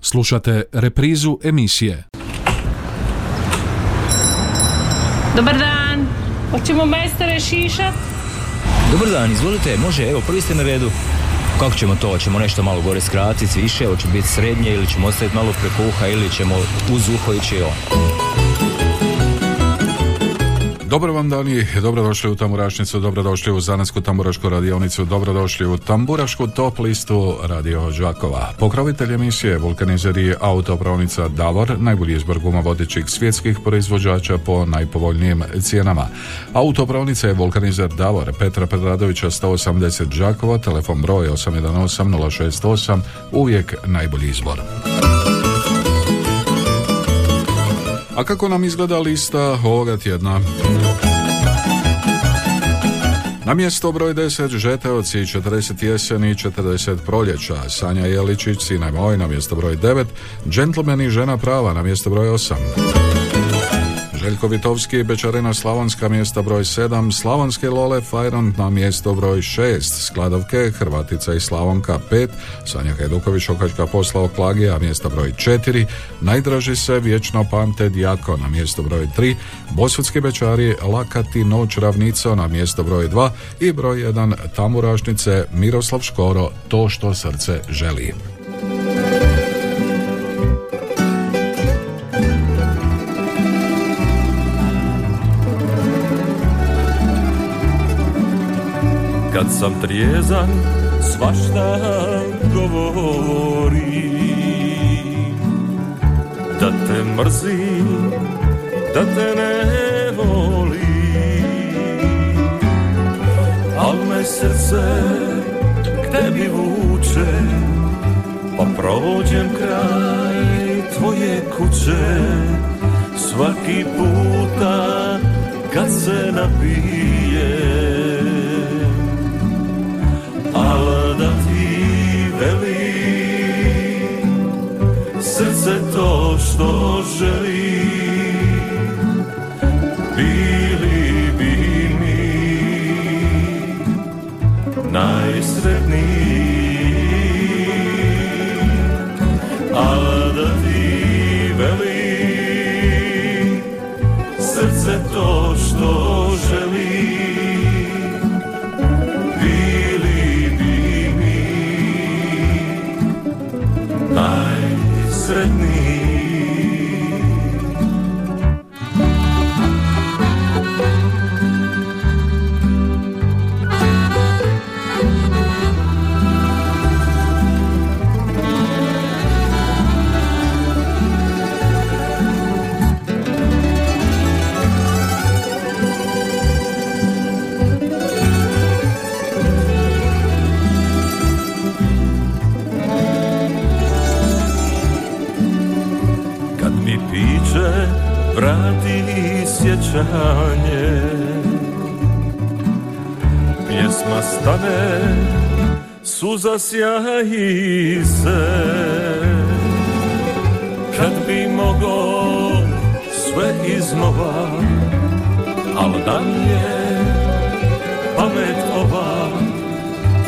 Slušate reprizu emisije. Dobar dan, hoćemo majstore šišat? Dobar dan, izvolite, može, evo, prvi ste na redu. Kako ćemo to? Hoćemo nešto malo gore skratiti, više, hoće biti srednje ili ćemo ostaviti malo preko uha ili ćemo uz uho ići on. Dobro vam dani, dobrodošli u Tamburašnicu, dobrodošli u Zanansku tamburašku radionicu, dobrodošli u Tamburašku top listu Radio Đakova. Pokrovitelj emisije vulkanizer je autopravnica Davor, najbolji izbor guma vodećih svjetskih proizvođača po najpovoljnijim cijenama. Autopravnica je vulkanizer Davor, Petra Predradovića 180 Đakova, telefon broj 818 068, uvijek najbolji izbor. A kako nam izgleda lista ovoga tjedna? Na mjesto broj 10 Žeteoci 40 jeseni 40 proljeća. Sanja Jeličić Sine moj na mjesto broj 9 Džentlmeni žena prava na mjesto broj 8 Željko Vitovski, Bečarina Slavonska mjesta broj 7, Slavonske Lole Fajron na mjesto broj 6, Skladovke, Hrvatica i Slavonka 5, Sanja Hajduković Okačka poslao Klagija mjesta broj 4, Najdraži se vječno pamte Djako na mjesto broj 3, Bosutski Bečari Lakati Noć Ravnico na mjesto broj 2 i broj 1 Tamurašnice Miroslav Škoro To što srce želi. Kad sam trijezan svašta govori. Da te mrzim, da te ne volim. Al me srce k tebi vuče Pa prođem kraj tvoje kuće. Svaki puta kad se napije al da ti veli. Srce to što želi bili bi mi najsretniji. Al da ti veli srce to suza sjaji se. Kad bi mogo sve iznova Al da mi je pamet ova.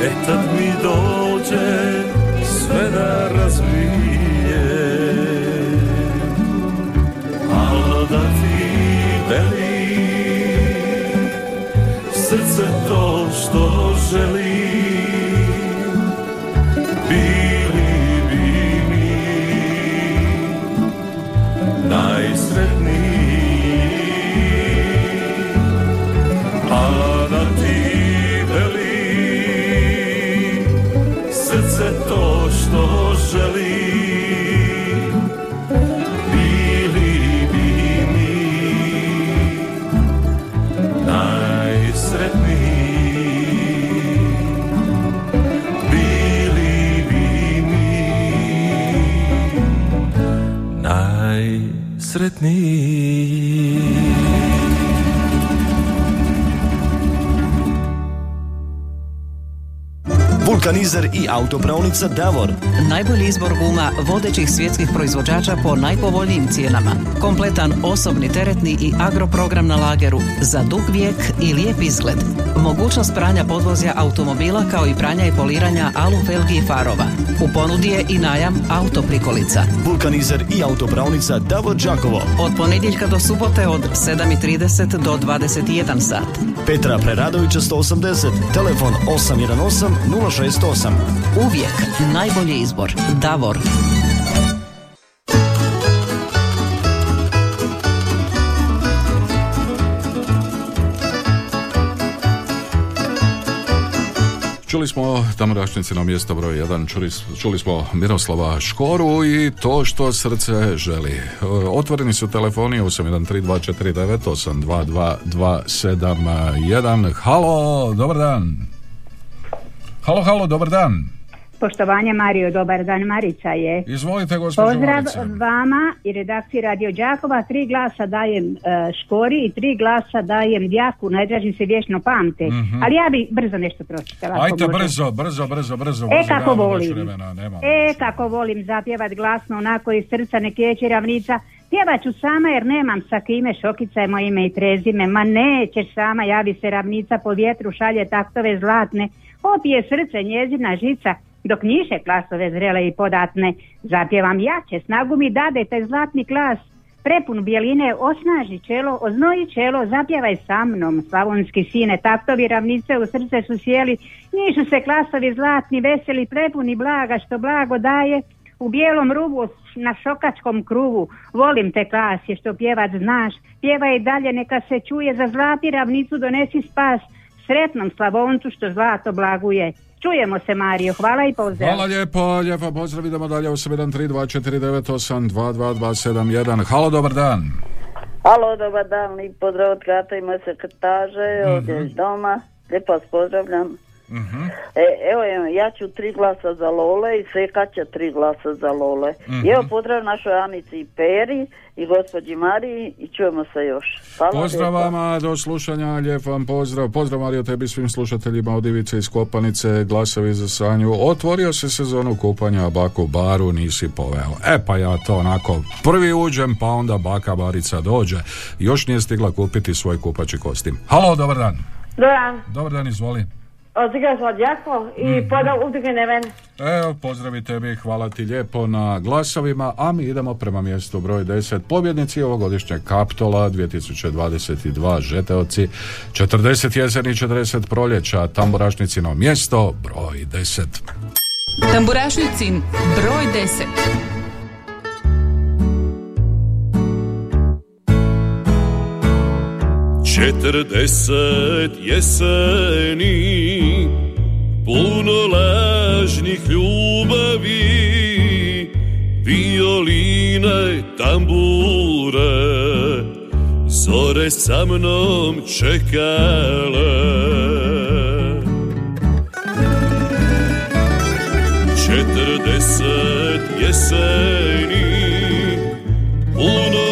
E tad mi dođe sve da razvije. Al da ti veli Srce to što želi najsretniji Vulkanizer i autopravnica Davor. Najbolji izbor guma vodećih svjetskih proizvođača po najpovoljnijim cijenama. Kompletan osobni teretni i agroprogram na lageru za dug vijek i lijep izgled. Mogućnost pranja podvozja automobila kao i pranja i poliranja alu felgi i farova. U ponudi je i najam autoprikolica. Vulkanizer i autopravnica Davor Đakovo. Od ponedjeljka do subote od 7.30 do 21 sat. Petra Preradovića 180, telefon 818 068. Uvijek najbolji izbor. Davor. Čuli smo tamorašnici na mjesto broj 1, čuli, čuli smo Miroslava Škoru i to što srce želi. E, Otvoreni su telefoni 813249 822271. Halo, dobar dan. Halo, halo, dobar dan. Poštovanje Mario, dobar dan, Marica je. Izvolite, gospođo Pozdrav vama i redakciji Radio Đakova, tri glasa dajem e, Škori i tri glasa dajem Djaku, najdražim se vječno pamte. Ali ja bi brzo nešto pročitala. Mhm. Može. brzo, brzo, brzo, brzo. E kako volim, vremena, e kako volim zapjevat glasno onako iz srca ne keće ravnica. Pjevat ću sama jer nemam sa kime, šokica je moje ime i prezime, ma nećeš sama, javi se ravnica po vjetru, šalje taktove zlatne, opije srce njezina žica, dok njiše klasove zrele i podatne, zapjevam jače, snagu mi dade taj zlatni klas, prepun bjeline, osnaži čelo, oznoji čelo, zapjevaj sa mnom, slavonski sine, taktovi ravnice u srce su sjeli, nišu se klasovi zlatni, veseli, prepuni blaga, što blago daje, u bijelom rubu na šokačkom kruvu, volim te klasje što pjevac znaš, pjevaj dalje neka se čuje, za zlati ravnicu donesi spas, sretnom slavoncu što zlato blaguje. Čujemo se Mario, hvala i pozdrav. Hvala lijepo, lijepo pozdrav, idemo dalje 813249822271. Halo, dobar dan. Halo, dobar dan, lijep pozdrav od Kata i moje sekretaže, Mhm. ovdje iz doma. Lijepo vas pozdravljam. E, evo, evo, ja ću tri glasa za Lole i Seka će tri glasa za Lole. I evo pozdrav našoj Anici i Peri i gospođi Mariji i čujemo se još. Hvala Pozdrav lijepo. vama, do slušanja, lijep vam pozdrav. Pozdrav Mario tebi svim slušateljima od Ivice iz Kopanice, glasovi za sanju. Otvorio se sezonu kupanja baku baru, nisi poveo. E pa ja to onako, prvi uđem pa onda baka barica dođe. Još nije stigla kupiti svoj kupači kostim. Halo, dobar dan. Dan, Dobar dan, izvoli. Odzigrao sam Đakov i Mhm. podao udruge. Evo, pozdravi tebi, hvala ti lijepo na glasovima, a mi idemo prema mjestu broj 10. Pobjednici ovogodišnjeg Kaptola 2022 Žeteoci, 40 jeseni, 40 proljeća, tamburašnicino mjesto broj 10. Tamburašnicin broj 10. Četrdeset jeseni Puno lažnih ljubavi Violine, tambure Zore sa mnom čekale. Četrdeset jeseni Puno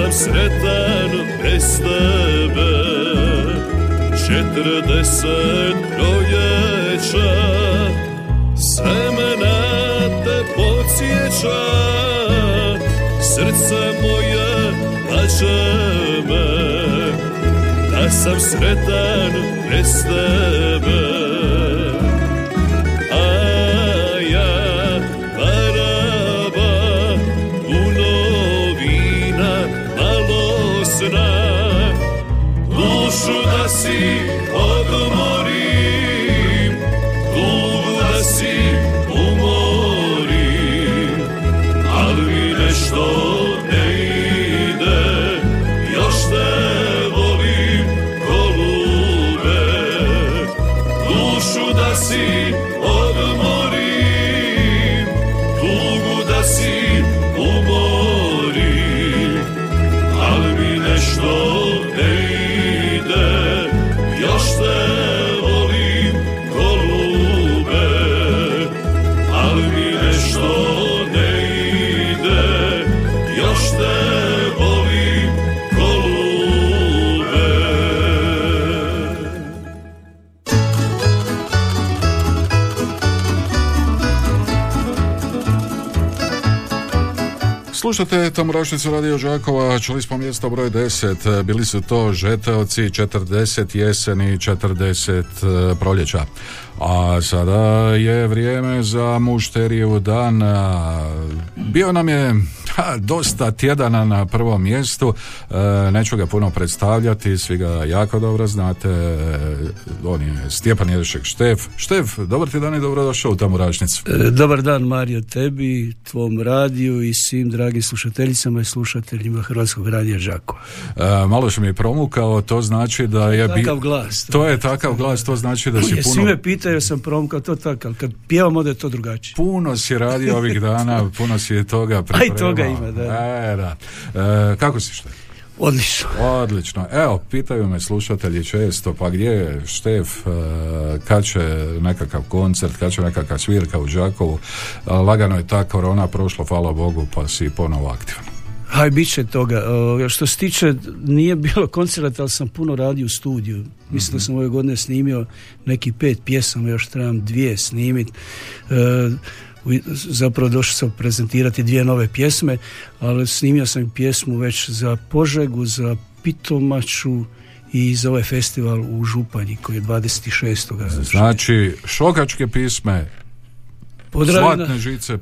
sam sretan bez tebe. Četrdeset proljeća Sve me na te podsjeća. Srce moje laže me Da sam sretan bez tebe Slušate Tamburašnicu Radio Đakova, čuli smo mjesto broj 10, bili su to Žeteoci, 40 jeseni, 40 proljeća. A sada je vrijeme za mušteriju dan. A, Bio nam je ha, dosta tjedana na prvom mjestu, e, neću ga puno predstavljati, svi ga jako dobro znate. E, On je Stjepan Jedešek Štef. Štef, dobar ti dan i dobrodošao u Tamburašnicu. E, Dobar dan Mario tebi, tvom radiju i svim dragim slušateljicama i slušateljima Hrvatskog radija. E, malo sam je promukao, to znači da je... bi- Takav glas. To je takav glas, to znači da si Je, Svi puno, me pitaju, sam promkao to tako, kad pjevam onda je to drugačije. puno si radio ovih dana, puno si toga pripremao. i toga ima, da. E, da. E, kako si što? Odlično. Odlično. Evo, pitaju me slušatelji često, pa gdje je Štef, e, kad će nekakav koncert, kad će nekakva svirka u Đakovu. E, Lagano je ta korona prošla, hvala Bogu, pa si ponovo aktivan. Haj, bit će toga. O, što se tiče, nije bilo koncerta, ali sam puno radio u studiju. Mislim da sam ove godine snimio neki pet pjesama, još trebam dvije snimit. Zapravo došao sam prezentirati dvije nove pjesme, ali snimio sam pjesmu već za Požegu, za Pitomaču i za ovaj festival u Županji koji je 26. Znači, šokačke pisme, Podravina Zlatne žice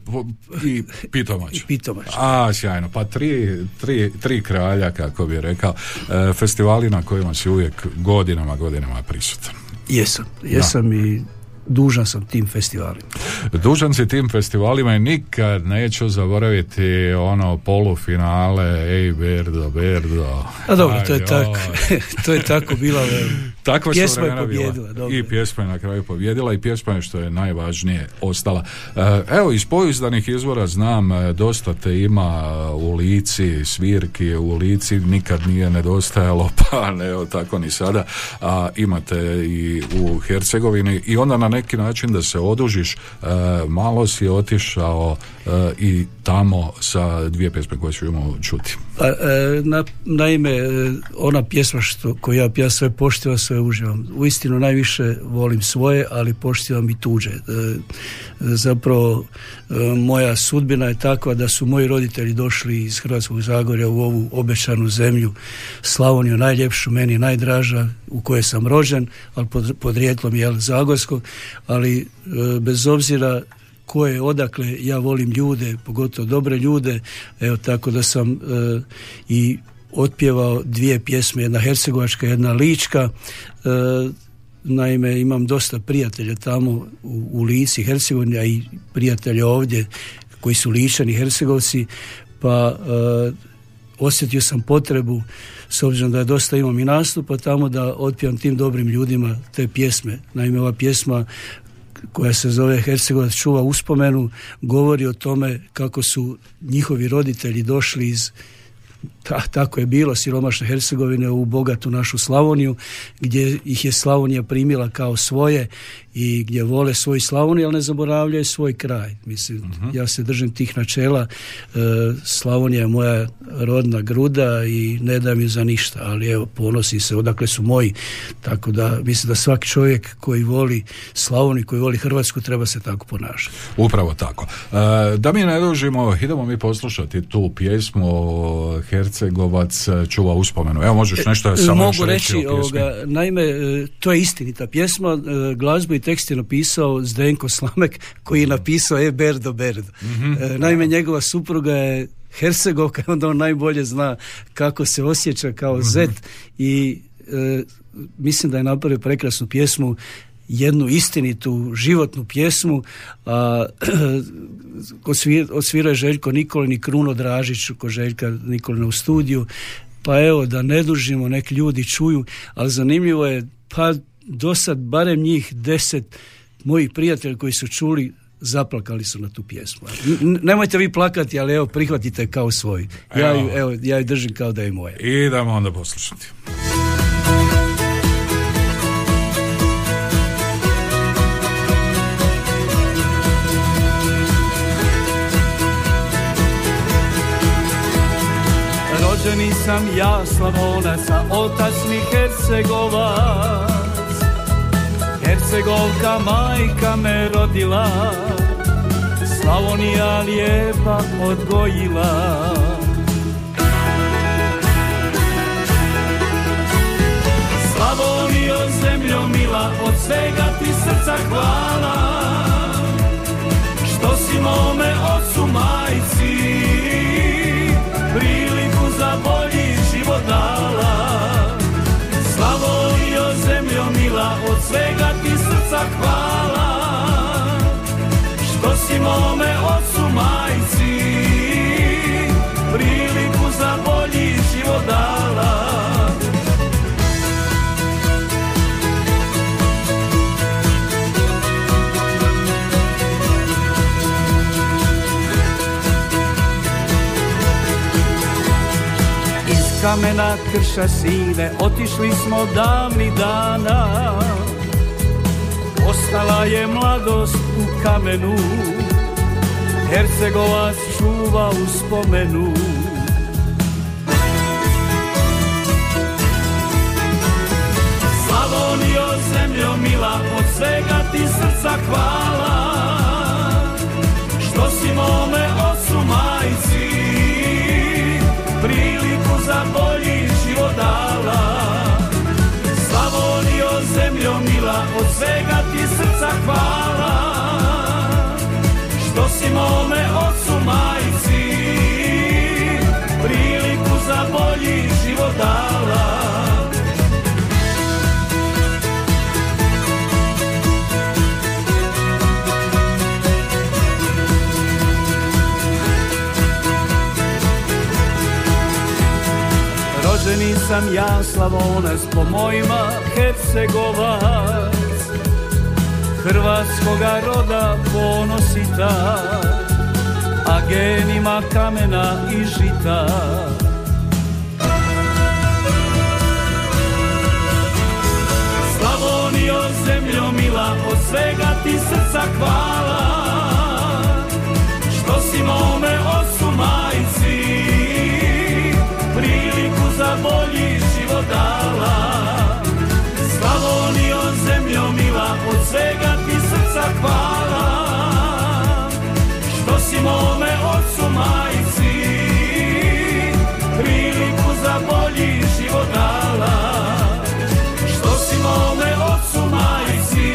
i pitomać. i Pitomać. A, sjajno. Pa tri, tri, tri kralja, kako bi rekao. E, festivali na kojima si uvijek godinama, godinama prisutan. Jesam, jesam i dužan sam tim festivalima. Dužan si tim festivalima i nikad neću zaboraviti ono polufinale Ej Berdo, Berdo. A dobro, to je tako. to je tako bila. Takva Pjesma je pobijedila, dobro. I pjesma je na kraju pobjedila i pjesma je što je najvažnije ostala. E, Evo, iz pouzdanih izvora znam, e, dosta te ima e, u lici, svirki u lici, nikad nije nedostajalo, pa ne, evo tako ni sada. A imate i u Hercegovini i onda na neki način da se odužiš, e, malo si otišao e, i tamo sa dvije pjesme koje ćemo čuti. E, na, naime, e, ona pjesma što, koju ja, sve poštivam, sve uživam. Uistinu najviše volim svoje, ali poštivam i tuđe. E, zapravo, moja sudbina je takva da su moji roditelji došli iz Hrvatskog Zagorja u ovu obećanu zemlju, Slavoniju, najljepšu, meni najdraža, u kojoj sam rođen, ali pod, podrijetlom je Zagorskog, ali bez obzira koje odakle ja volim ljude, pogotovo dobre ljude, evo tako da sam e, i otpjevao dvije pjesme, jedna hercegovačka, jedna lička. E, naime, imam dosta prijatelja tamo u, u Lici, Hercegovini, a i prijatelja ovdje koji su ličani Hercegovci, pa e, osjetio sam potrebu s obzirom da je dosta imam i nastupa tamo da otpjevam tim dobrim ljudima te pjesme. Naime, ova pjesma koja se zove Hercegovac čuva uspomenu, govori o tome kako su njihovi roditelji došli iz ta, tako je bilo, siromašne Hercegovine u bogatu našu Slavoniju, gdje ih je Slavonija primila kao svoje i gdje vole svoj Slavoniju, ali ne zaboravljaju svoj kraj. Mislim, Mhm. ja se držim tih načela. E, Slavonija je moja rodna gruda i ne dam ju za ništa, ali evo, ponosi se odakle su moji. Tako da, mislim da svaki čovjek koji voli Slavoniju, koji voli Hrvatsku, treba se tako ponašati. Upravo tako. E, da mi ne dužimo, idemo mi poslušati tu pjesmu Hercegovac čuva uspomenu. Evo možeš nešto samo Mogu još reći, reći, ovoga, naime, e, to je istinita pjesma, e, glazbu i tekst je napisao Zdenko Slamek, koji je napisao E Berdo Berdo. Mhm. E, Naime, njegova supruga je Hercegovka, onda on najbolje zna kako se osjeća kao Mhm. zet i e, mislim da je napravio prekrasnu pjesmu jednu istinitu životnu pjesmu a odsvirao je Željko Nikolin i Kruno Dražić kod Željka Nikolina u studiju pa evo da ne dužimo nek ljudi čuju ali zanimljivo je pa do sad barem njih deset mojih prijatelja koji su čuli zaplakali su na tu pjesmu. N- nemojte vi plakati, ali evo prihvatite kao svoj. Ja ju, Evo. ja ju držim kao da je moja. Idemo onda poslušati. Rođeni sam ja Slavonac, otac mi Hercegovac Hercegovka majka me rodila Slavonija lijepa odgojila. Slavonijo zemljo mila, od svega ti srca hvala. Što si mome ocu majci svega ti srca hvala Što si mome ocu majci Priliku za bolji život dala. Kamena krša sine otišli smo davni dana Ostala je mladost u kamenu. Hercegovac čuva u spomenu. Slavonio zemljo mome ocu majci Priliku za bolji život dala. Rođeni sam ja Slavonac, po mojima Hercegovac Hrvatskoga roda ponosita A genima kamena i žita. Slavonio zemljo mila, od svega ti srca hvala. Što si mome od svega ti srca hvala. Što si mome ocu majci Priliku za bolji život dala. Što si mome ocu majci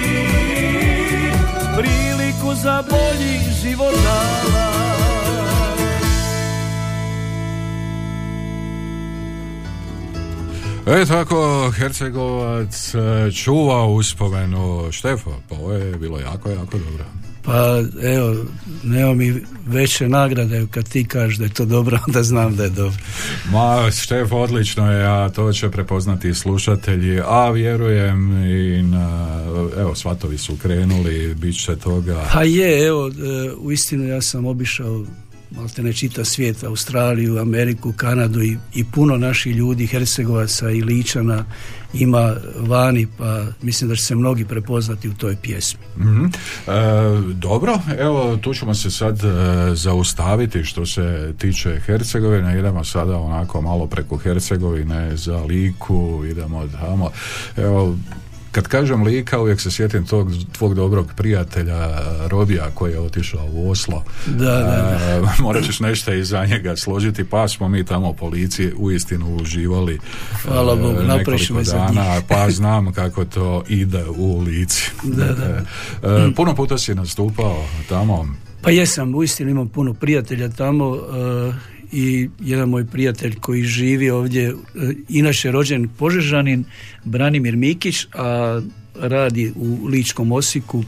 Priliku za bolji život dala E tako, Hercegovac e, čuva uspomenu Štefo, pa ovo je bilo jako, jako dobro. Pa evo, nema mi veće nagrade kad ti kažeš da je to dobro, onda znam da je dobro. Ma, Štefo, odlično je, a to će prepoznati i slušatelji, a vjerujem i na, evo, svatovi su krenuli, bit će toga. Pa je, evo, e, uistinu ja sam obišao malte ne čita svijet, Australiju, Ameriku, Kanadu i, i puno naših ljudi, Hercegovaca i Ličana ima vani, pa mislim da će se mnogi prepoznati u toj pjesmi. Mhm. E, dobro, evo tu ćemo se sad e, zaustaviti što se tiče Hercegovine, idemo sada onako malo preko Hercegovine za Liku, idemo tamo. Evo, kad kažem Lika, uvijek se sjetim tog tvog dobrog prijatelja Robija koji je otišao u Oslo. Da, da, E, morat ćeš nešto iza njega složiti, pa smo mi tamo u policiji uistinu uživali Hvala e, Bogu, nekoliko dana, pa znam kako to ide u lici. Da, da. E, puno puta si nastupao tamo. Pa jesam, uistinu imam puno prijatelja tamo i jedan moj prijatelj koji živi ovdje, e, inače rođen Požežanin, Branimir Mikić, a radi u Ličkom Osijeku.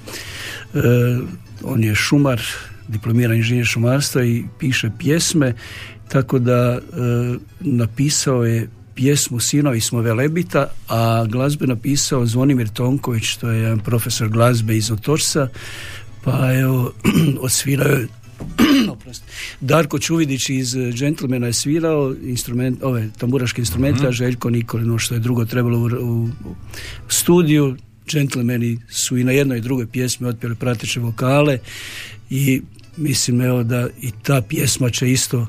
E, on je šumar, diplomirani inženjer šumarstva i piše pjesme, tako da e, napisao je pjesmu Sinovi smo Velebita, a glazbe napisao Zvonimir Tonković, to je jedan profesor glazbe iz Otočca, pa evo, odsvirao je oprosti. Darko Čuvidić iz eh, Gentlemana je svirao instrument, ove tamburaške instrumente, a Željko Nikolino što je drugo trebalo u, u studiju. Gentlemani su i na jednoj i drugoj pjesmi otpjeli prateće vokale i mislim evo da i ta pjesma će isto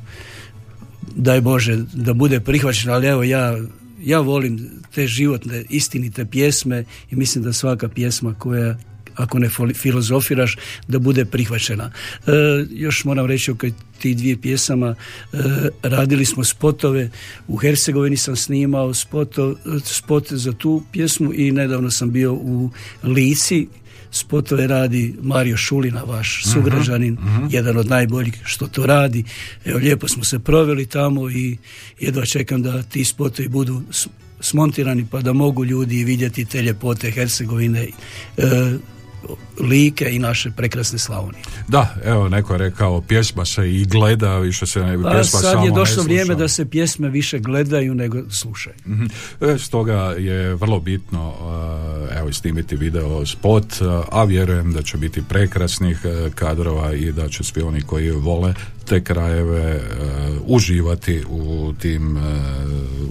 daj Bože da bude prihvaćena, ali evo ja ja volim te životne, istinite pjesme i mislim da svaka pjesma koja ako ne filozofiraš, da bude prihvaćena. E, još moram reći oko tih dvije pjesama, e, radili smo spotove, u Hercegovini sam snimao spoto, spot za tu pjesmu i nedavno sam bio u Lici, spotove radi Mario Šulina, vaš sugrađanin, jedan od najboljih što to radi. Evo, lijepo smo se proveli tamo i jedva čekam da ti spotovi budu smontirani pa da mogu ljudi vidjeti te ljepote Hercegovine, e, Like i naše prekrasne Slavonije. Da, evo, neko je rekao, pjesma se i gleda, više se ne, A pjesma sad samo je došlo vrijeme da se pjesme više gledaju nego slušaju. Mhm. E, Stoga je vrlo bitno e, evo snimiti video spot, e, a vjerujem da će biti prekrasnih e, kadrova i da će svi oni koji vole te krajeve e, uživati u tim, e,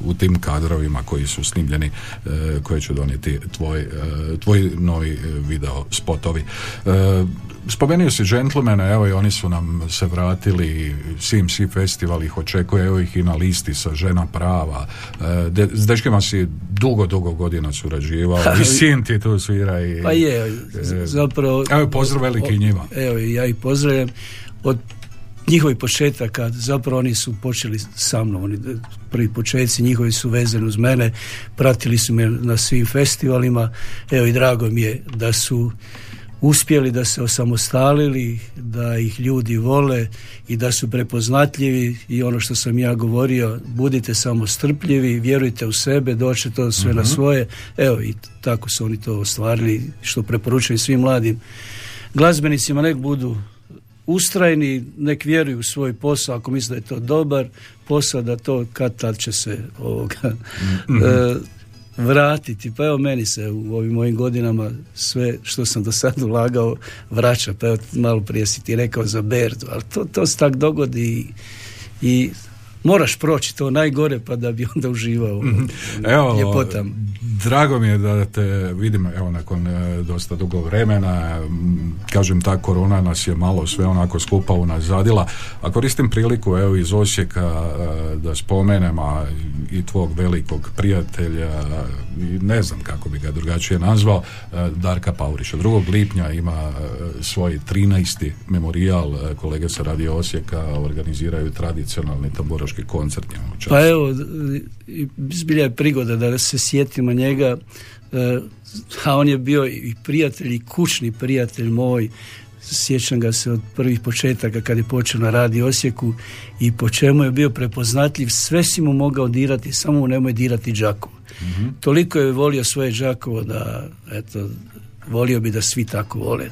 u tim kadrovima koji su snimljeni e, koje će donijeti tvoj, e, tvoj novi video spotovi. E, Spomenuo si džentlmene, evo i oni su nam se vratili, CMC festival ih očekuje, evo ih i na listi sa žena prava. E, de, s dečkima si dugo, dugo godina surađivao i sin ti tu svira i... Pa je, zapravo... Evo, pozdrav veliki njima. Evo, i ja ih pozdravljam. Od njihovih početaka, zapravo oni su počeli sa mnom, oni prvi početci njihovi su vezani uz mene, pratili su me na svim festivalima, evo i drago mi je da su uspjeli da se osamostalili, da ih ljudi vole i da su prepoznatljivi. I ono što sam ja govorio, budite samo strpljivi, vjerujte u sebe, doće to sve na svoje. Evo i tako su oni to ostvarili, što preporučujem svim mladim glazbenicima, nek budu ustrajni, nek vjeruju u svoj posao, ako misle da je to dobar posao, da to kad tad će se ovoga, e, vratiti. Pa evo meni se u ovim mojim godinama sve što sam do sad ulagao vraća. Pa evo malo prije si ti rekao za Berdu, ali to, to se tak dogodi i, i moraš proći to najgore pa da bi onda uživao u Evo, ljepotama. drago mi je da te vidim evo nakon e, dosta dugo vremena m, kažem ta korona nas je malo sve onako skupa unazadila a koristim priliku evo iz Osijeka e, da spomenem a i tvog velikog prijatelja i ne znam kako bi ga drugačije nazvao e, Darka Paurića 2. lipnja ima svoj 13. memorijal kolege sa Radio Osijeka organiziraju tradicionalni tamburaški koncert u čast. Pa evo, zbilja je prigoda da se sjetimo njega, e, a on je bio i prijatelj i kućni prijatelj moj, sjećam ga se od prvih početaka kad je počeo na radi Osijeku i po čemu je bio prepoznatljiv, sve si mu mogao dirati, samo mu nemoj dirati Đakovo. Toliko je volio svoje Đakovo da, eto, volio bi da svi tako vole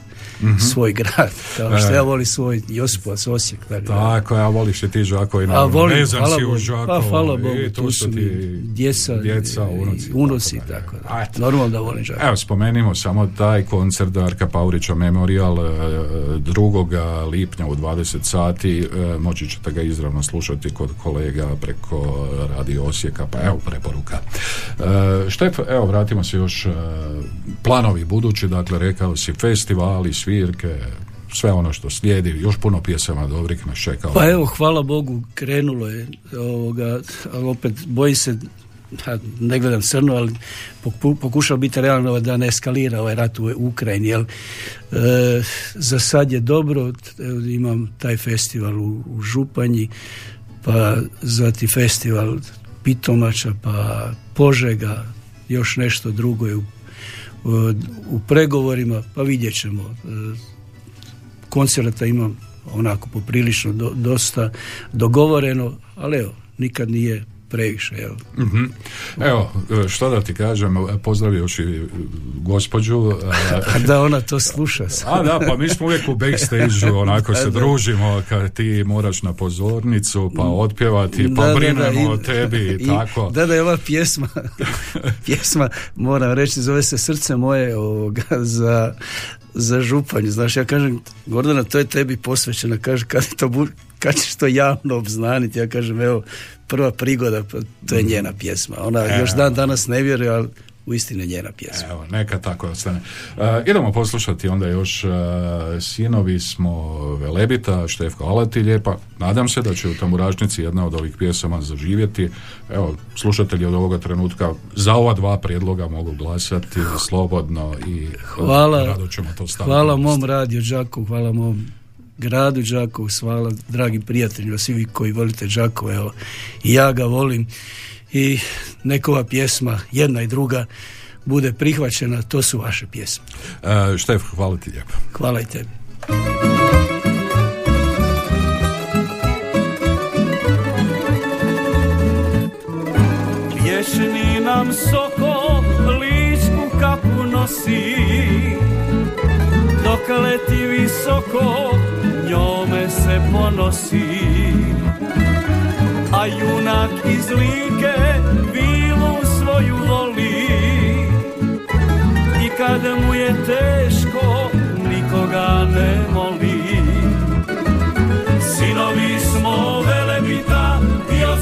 svoj grad, kao što E. ja volim svoj Josipovac, Osijek. Tako. Tako, ja voliš i ti Đakovo i A volim, vezan hvala si u Đakovo. Pa, hvala Bogu, i tu su mi djeca, djeca, unuci. unuci, tako da. Normalno da volim Đakovo. Evo, spomenimo samo taj koncert Darka Paurića Memorial e, 2. lipnja u 20 sati. e, Moći ćete ga izravno slušati kod kolega preko Radio Osijeka, pa evo preporuka. E, Štef, evo, vratimo se još e, planovi budući, dakle, rekao si festivali, svirke, sve ono što slijedi, još puno pjesama dobrih nas čeka. Pa evo, hvala Bogu, krenulo je ovoga, ali opet bojim se, ne gledam crno, ali poku- pokušao biti realno da ne eskalira ovaj rat u Ukrajini, jel e, za sad je dobro, evo, imam taj festival u, u Županji, pa zati festival Pitomača, pa Požega, još nešto drugo je u, u, pregovorima, pa vidjet ćemo. E, koncerta imam onako poprilično do- dosta dogovoreno, ali evo, nikad nije previše, jel? Mhm. Evo, e, što da ti kažem, pozdravio još i gospođu. e, A da ona to sluša. A da, pa mi smo uvijek u backstage onako se družimo kad ti moraš na pozornicu pa otpjevati, pa Da, brinemo o tebi i, tako. Da, da je ova pjesma, pjesma, moram reći, zove se Srce moje ovoga, za, za županju. Znaš, ja kažem, Gordana, to je tebi posvećeno. Kaže, kad, to bu, kad ćeš to javno obznaniti? Ja kažem, evo, prva prigoda, pa to je njena pjesma. Ona E. još dan danas ne vjeruje, ali uistinu je njena pjesma. Evo, neka tako ostane. E, idemo poslušati onda još e, Sinovi smo Velebita, Štefko Alatilje, pa nadam se da će u Tamburašnici jedna od ovih pjesama zaživjeti. Evo, slušatelji od ovoga trenutka za ova dva prijedloga mogu glasati slobodno i Hvala, rado ćemo to staviti. hvala mom radiju Đakovu, hvala mom gradu Đakovu, hvala dragim prijateljima, svi vi koji volite Đakovo, evo, i ja ga volim i nekova pjesma, jedna i druga, bude prihvaćena, to su vaše pjesme. E, Štef, hvala ti lijepo. Hvala i tebi. Vješni nam soko ličku kapu nosi Dok leti visoko njome se ponosi. A junak iz Like vilu svoju voli. I kad mu je teško nikoga ne moli. Sinovi smo velebita i od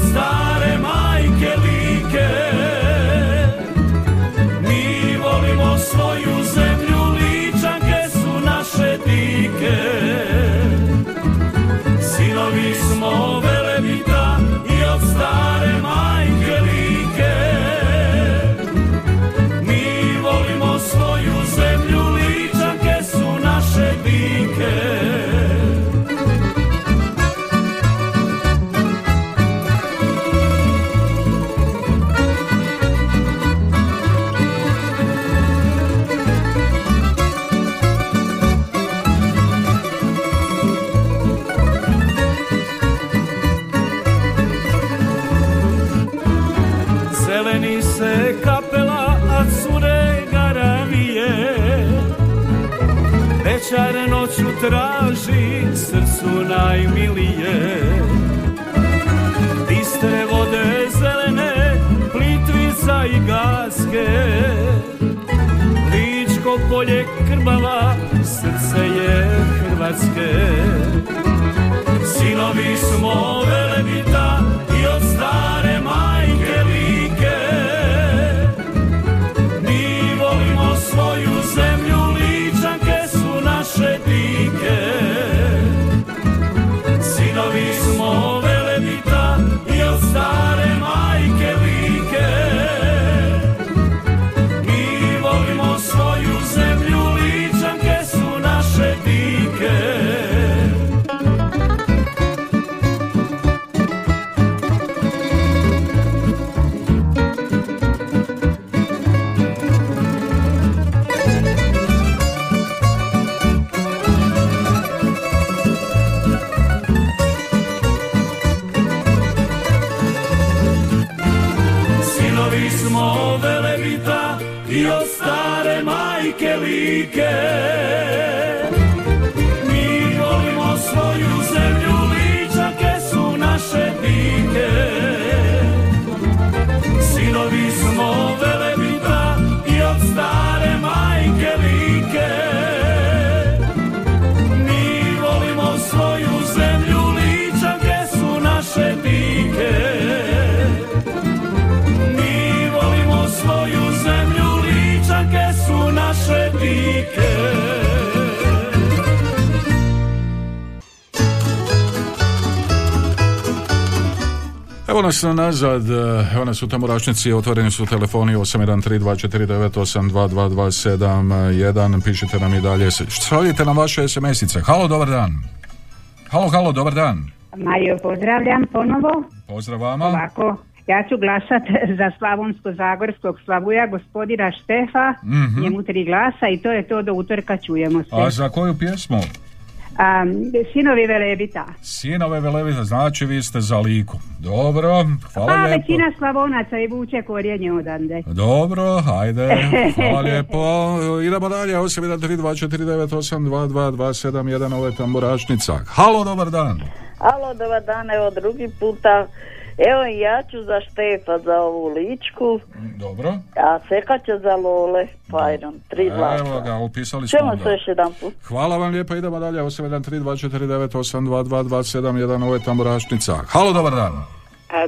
noću traži srcu najmilije. Bistre vode zelene, plitvica i gaske Ličko polje krbava, srce je Hrvatske. Sinovi smo velebita i od stare majke like. Evo nas nazad, evo nas u Tamburašnici, otvoreni su telefoni 813249822271, pišite nam i dalje, šaljite nam vaše SMS-ice. Halo, dobar dan. Halo, halo, dobar dan. Mario, pozdravljam ponovo. Pozdrav vama. Ovako, ja ću glasat za Slavonsko-Zagorskog Slavuja, gospodina Štefa, Mhm. njemu tri glasa i to je to do utorka čujemo se. A za koju pjesmu? A, sinovi Velebita. Sinove Velevita, znači vi ste za liku. Dobro, hvala Pa lijepo. većina Slavonaca i vuče korijenje odande. Dobro, hajde, hvala lijepo. Idemo dalje, 813249822271, ovo je tamburašnica. Halo, dobar dan. Alo, dobar dan, evo drugi puta. Evo ja ću za Štefa za ovu ličku, Dobro. a Seka će za Lole, Fajron, tri glasa. Evo ga, upisali smo Čemo se još jedan put? Hvala vam lijepo, idemo dalje, 813249822271, ovo je tamburašnica. Halo, dobar dan.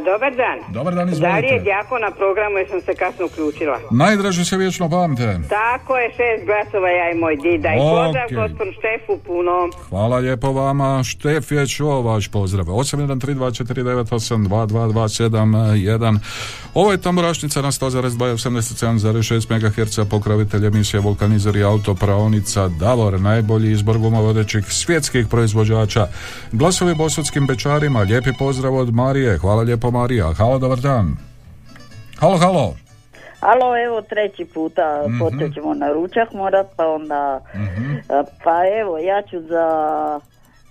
Dobar dan. Dobar dan, izvolite. Djako na programu jer sam se kasno uključila. Najdraže se vječno pamte. Tako je, šest glasova ja i moj dida. I pozdrav gospodinu Štefu puno. Hvala lijepo vama. Štef je čuo vaš pozdrav. 813249822271. Ovo je tamburašnica na 100,287,6 MHz pokrovitelj emisije Vulkanizer i autopraonica Davor, najbolji izbor gumovodećih svjetskih proizvođača. Glasovi bosanskim bečarima, lijepi pozdrav od Marije. Hvala lijepo Marija. Halo, dobar dan. Halo, halo. Alo, evo treći puta poslije ćemo na ručak morat, pa onda... a, Pa evo, ja ću za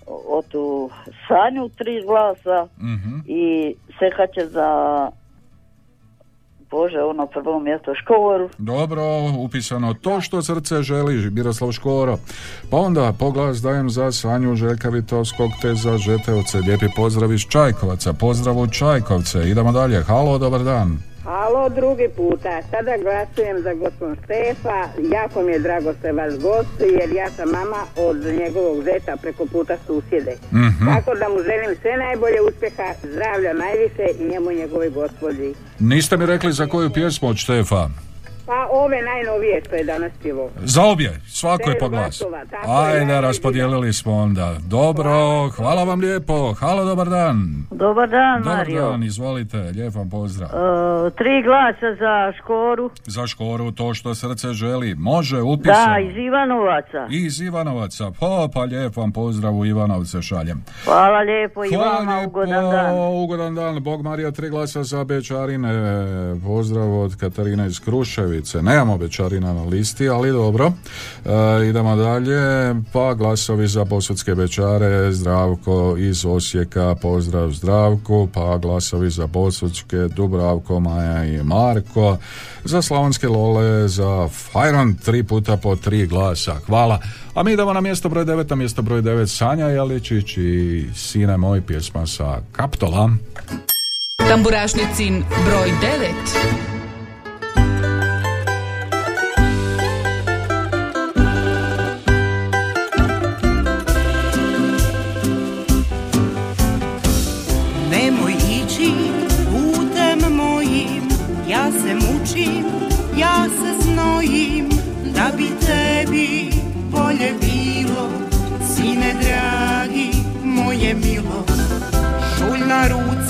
o tu Sanju tri glasa Mhm. i Seka će za Bože, ono prvo mjesto Škovoru. Dobro, upisano to što srce želi, Miroslav Škoro. Pa onda poglas dajem za Sanju Željka Vitovskog te za Žeteovce. Lijepi pozdrav iz Čajkovaca. Pozdrav u Čajkovce. Idemo dalje. Halo, dobar dan. Halo, drugi puta. Sada glasujem za gospodin Štefa. Jako mi je drago se vas gosti jer ja sam mama od njegovog zeta preko puta susjede. Mhm. Tako da mu želim sve najbolje uspjeha, zdravlja najviše i njemu i njegovoj gospođi. Niste mi rekli za koju pjesmu od Štefa? Pa ove najnovije što je danas pivo. Za obje, svako je po glas. Ajde, raspodijelili smo onda. Dobro, hvala vam lijepo. Halo, dobar dan. Dobar dan, Dobar Mario. dan, izvolite, lijep vam pozdrav. E, tri glasa za Škoru. Za Škoru to što srce želi. Može, upisano. Da, iz Ivanovaca. Iz Ivanovaca. Pa, pa lijep vam pozdrav u Ivanovce šaljem. Hvala lijepo i Hvala vama, lijepo, ugodan dan. ugodan dan. Bog Marija, tri glasa za Bečarine. Pozdrav od Katarine iz Kruševice. Nemamo Bečarina na listi, ali dobro. E, idemo dalje. Pa glasovi za Bosutske Bečare. Zdravko iz Osijeka. Pozdrav Zdravku. Pa glasovi za Bosutske. Dubravko, Maja i Marko. Za Slavonske Lole. Za Fajron. Tri puta po tri glasa. Hvala. A mi idemo na mjesto broj 9, na mjesto broj 9 Sanja Jeličić i Sine moj pjesma sa Kaptola. Tamburašnicin broj 9. Naruto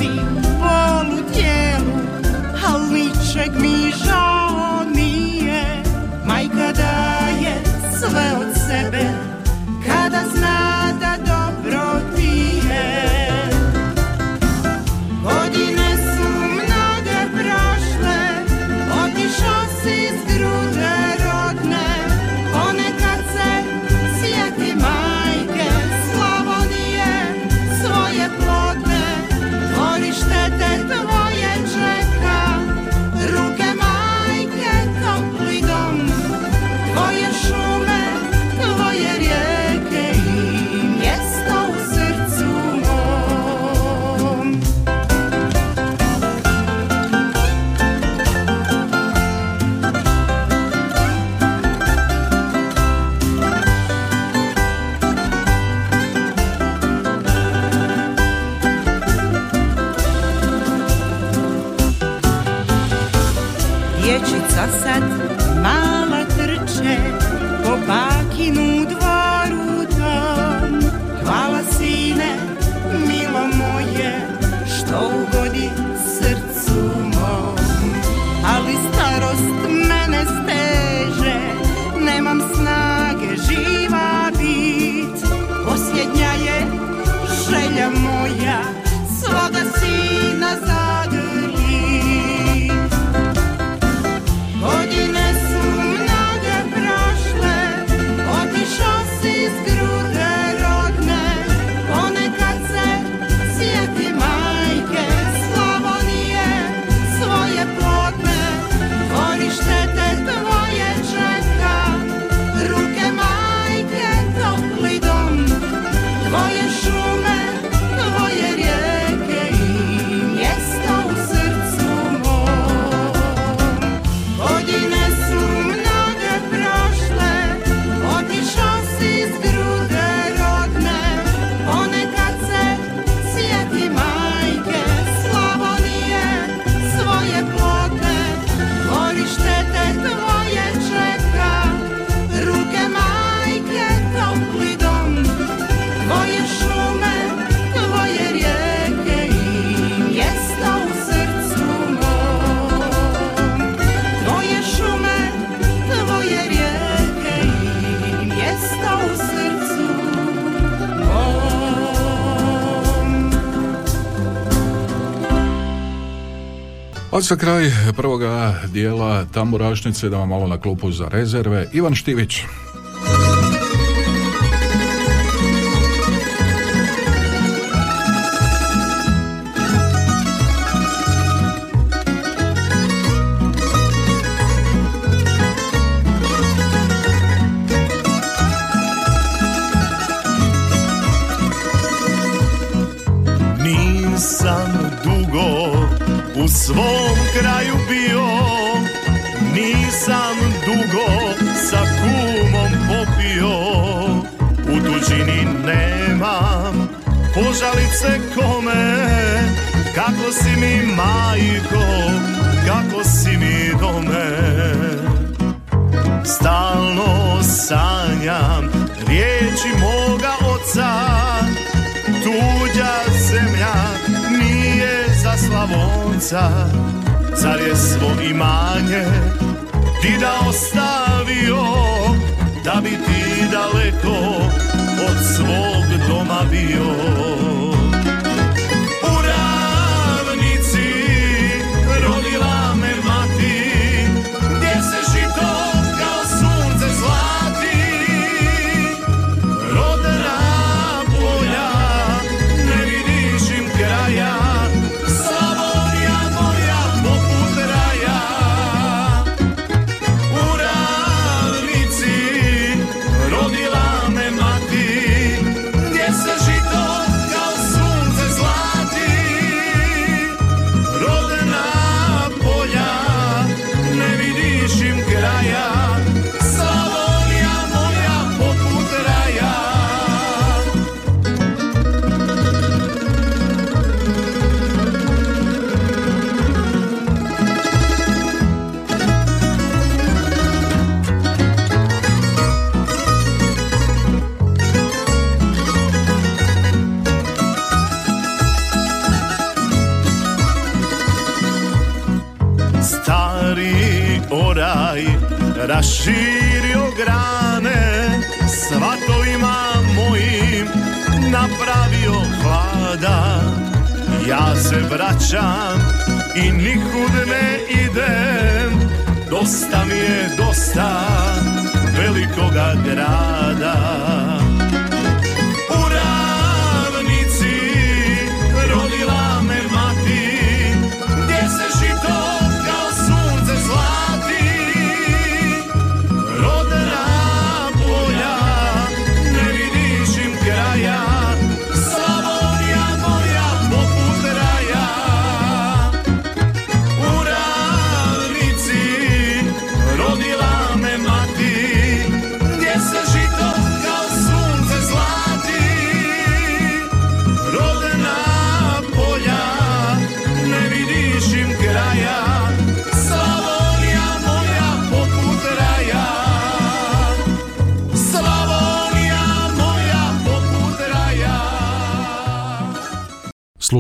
Za kraj prvoga dijela Tamburašnice da vam malo na klupu za rezerve Ivan Štivić.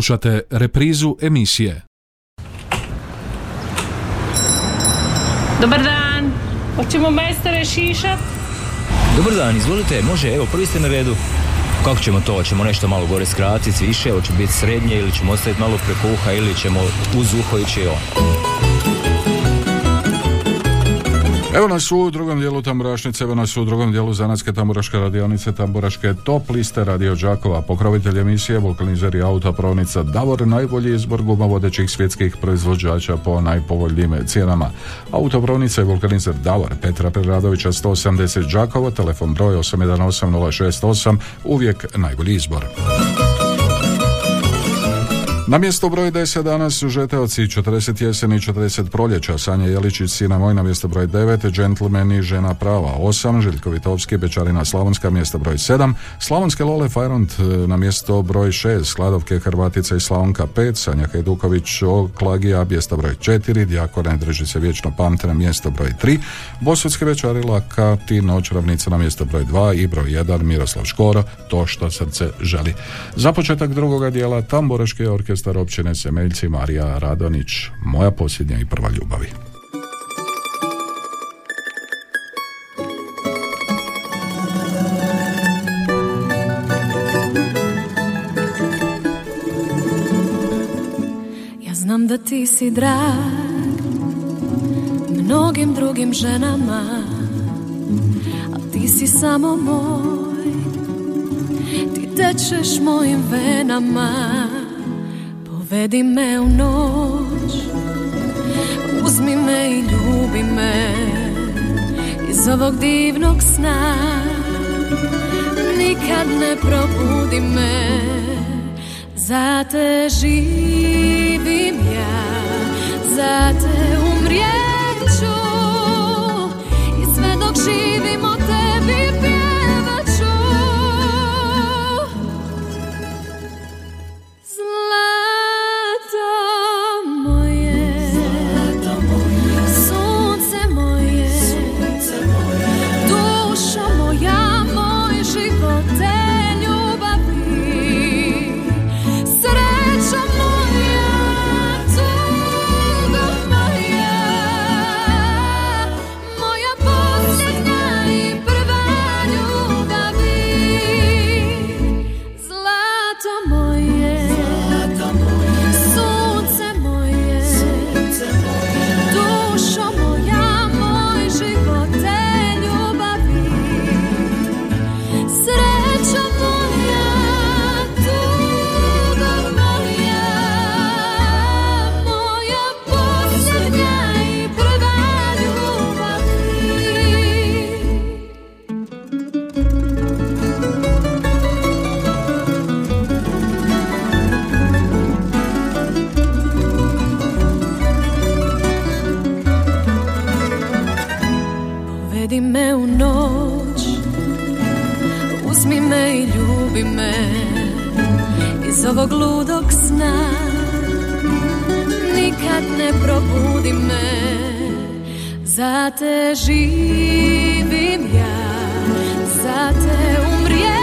Slušate reprizu emisije. Dobar dan. Hoćemo majstore šišat? Dobar dan, izvolite, može, evo, prvi ste na redu. Kako ćemo to? Hoćemo nešto malo gore skratiti, više, hoće biti srednje ili ćemo ostaviti malo preko uha ili ćemo uz uho ići on. Evo nas u drugom dijelu Tamburašnice, evo nas u drugom dijelu Zanatske tamburaške radionice, Tamburaške top liste Radio Đakova, pokrovitelj emisije, vulkanizer i autopravnica Davor, najbolji izbor gumovodećih svjetskih proizvođača po najpovoljnijim cijenama. Autopravnica i vulkanizer Davor, Petra Preradovića 180 Đakovo, telefon broj 818068, uvijek najbolji izbor. Na mjesto broj 10 danas Žeteoci 40 jeseni i 40 proljeća, Sanja Jeličić, Sina moj na mjesto broj 9, Gentleman i Žena prava 8, Željko Vitovski, Bečarina Slavonska mjesto broj 7, Slavonske Lole Fajront e, na mjesto broj 6, Skladovke Hrvatica i Slavonka 5, Sanja Hajduković Oklagija mjesto broj 4, Dijakone drži se vječno pamte na mjesto broj 3, Bosutski Bečari Laka, Ti noć ravnica na mjesto broj 2 i broj 1, Miroslav Škoro, to što srce želi. Za početak drugoga dijela Tamburaški orkestar općine Semeljci Marija Radonić, moja posljednja i prva ljubavi. Ja znam da ti si drag mnogim drugim ženama, a ti si samo moj, ti tečeš mojim venama, povedi me u noć, uzmi me i ljubi me. Iz ovog divnog sna, nikad ne probudi me, za te živim ja, za te umrijet ću. I sve dok živim o Ovog ludog sna. Nikad ne probudi me. Za te živim ja. Za te umrijet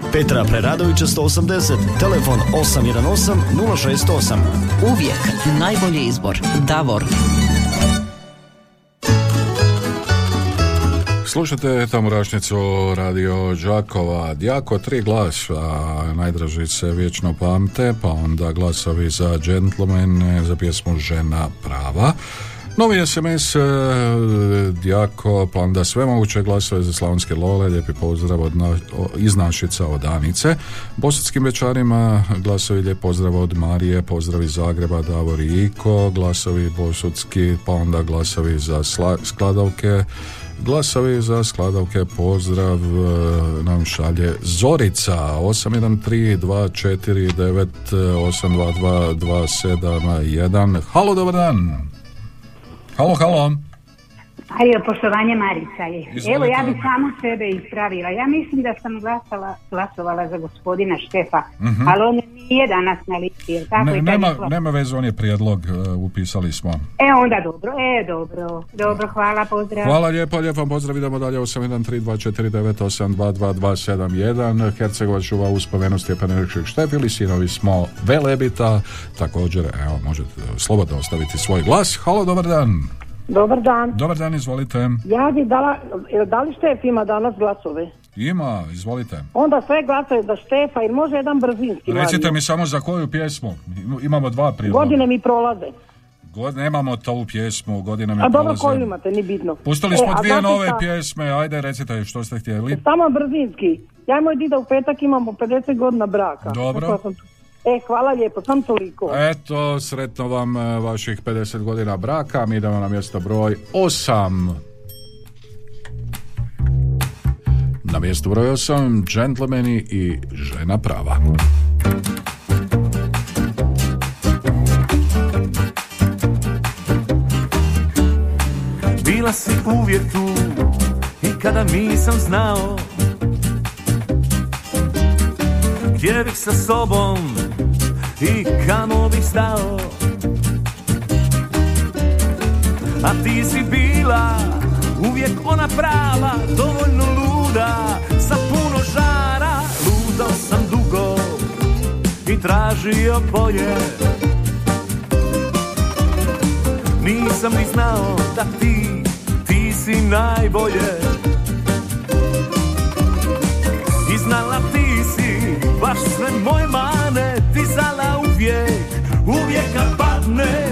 Petra Preradovića 180, telefon 818 068. Uvijek najbolji izbor. Davor. Slušate Tamorašnicu radio Đakova. Djako tri glasa, najdraži se vječno pamte, pa onda glasovi za džentlmene, za pjesmu Žena prava. Novi SMS, e, Djako, pa onda sve moguće glasove za Slavonske Lole, lijepi pozdrav od na, o- iz Našica od Anice. Bosanskim večarima glasovi lijep pozdrav od Marije, pozdrav iz Zagreba, Davor i Iko, glasovi bosutski, pa onda glasovi za sla- skladavke, Glasovi za skladavke pozdrav e, nam šalje Zorica 813 249 822 271 Halo, dobar dan. Halo, halo. Ajo, poštovanje Marica je. Izvolite. Evo, ja bi samo sebe ispravila. Ja mislim da sam glasala, glasovala za gospodina Štefa, Mhm. ali on nije danas na listi, tako? Ne, I nema, je nema veze, on je prijedlog, e, upisali smo. E, onda dobro, e, dobro, dobro, hvala, pozdrav. Hvala lijepo, lijep vam pozdrav, idemo dalje 813-249-822-271 Hercegova čuva uspomenu Stjepana Rikšeg Štefili, sinovi smo Velebita, također, evo, možete slobodno ostaviti svoj glas. Halo, dobar dan. Dobar dan. Dobar dan, izvolite. Ja bi dala, jel da li Štef ima danas glasove? Ima, izvolite. Onda sve glasove za Štefa ili može jedan brzinski. Recite mi samo za koju pjesmu. Imamo dva prijedloga. Godine mi prolaze. God, nemamo tu pjesmu, godine mi A dobro prolaze. koju imate, ni bitno. Pustili E, smo a dvije nove šta? pjesme, ajde recite što ste htjeli. Samo brzinski. Ja i moj dida u petak imamo 50 godina braka. Dobro. Sam. E, hvala lijepo, sam toliko. Eto, sretno vam e, vaših 50 godina braka, mi idemo na mjesto broj 8. Na mjestu broj 8, džentlmeni i žena prava. Bila si uvijek tu i kada nisam znao Gdje bih sa sobom i kamo bih stao. A ti si bila uvijek ona prava Dovoljno luda, sa puno žara. Ludao sam dugo i tražio bolje. Nisam ni znao da ti, ti si najbolje. I znala ti si baš sve moje mane Dizala uvijek, uvijek kad padnem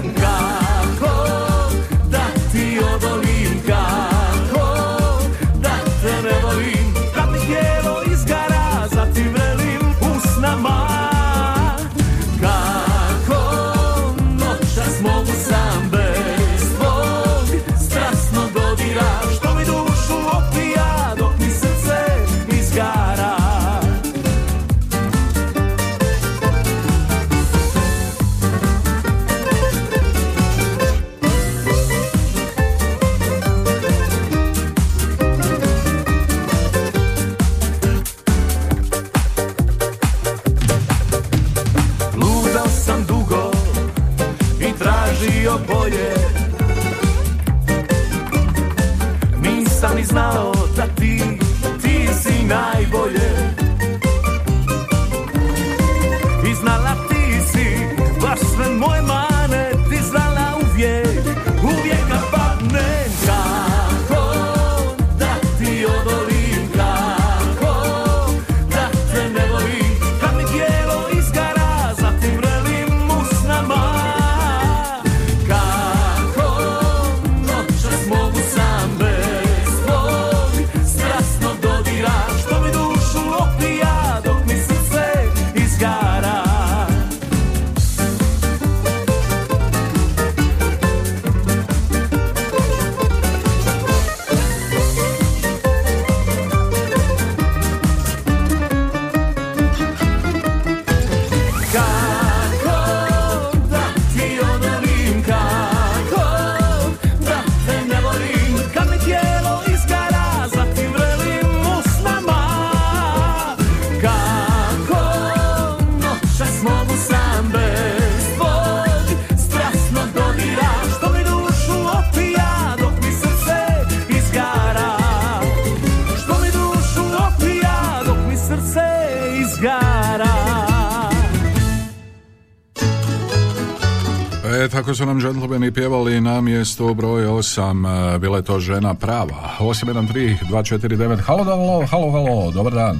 su nam džentlmeni pjevali na mjestu broj 8, bila je to žena prava. 813-249, halo, halo, halo, halo, dobar dan.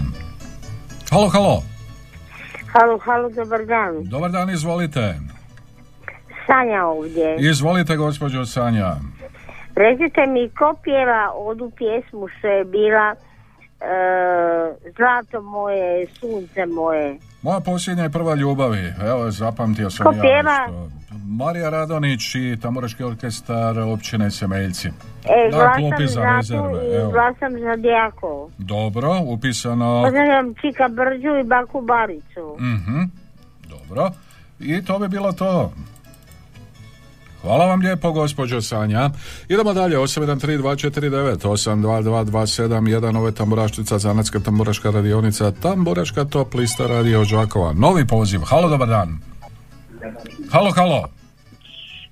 Halo, halo, Halo, halo, dobar dan. dobar dan, izvolite. Sanja ovdje. Izvolite, gospođo Sanja. Recite mi, ko pjeva odu pjesmu što je bila e, Zlato moje, sunce moje? Moja posljednja i prva ljubavi, evo, zapamtio sam Ko ja pjeva? nešto. Marija Radonić i Tamburaški orkestar općine Semeljci. E, glasam klupi za za rezerve, evo. glasam za Djako. Dobro, upisano. Pozdravljam Čika Brđu i Baku Baricu. Mhm, dobro. I to bi bilo to. Hvala vam lijepo, gospođo Sanja. Idemo dalje, 813-249, 822-271, ovo je tamburaštica, zanatska tamburaška radionica, tamburaška top lista radio Đakova. Novi poziv, halo, dobar dan. Halo, halo.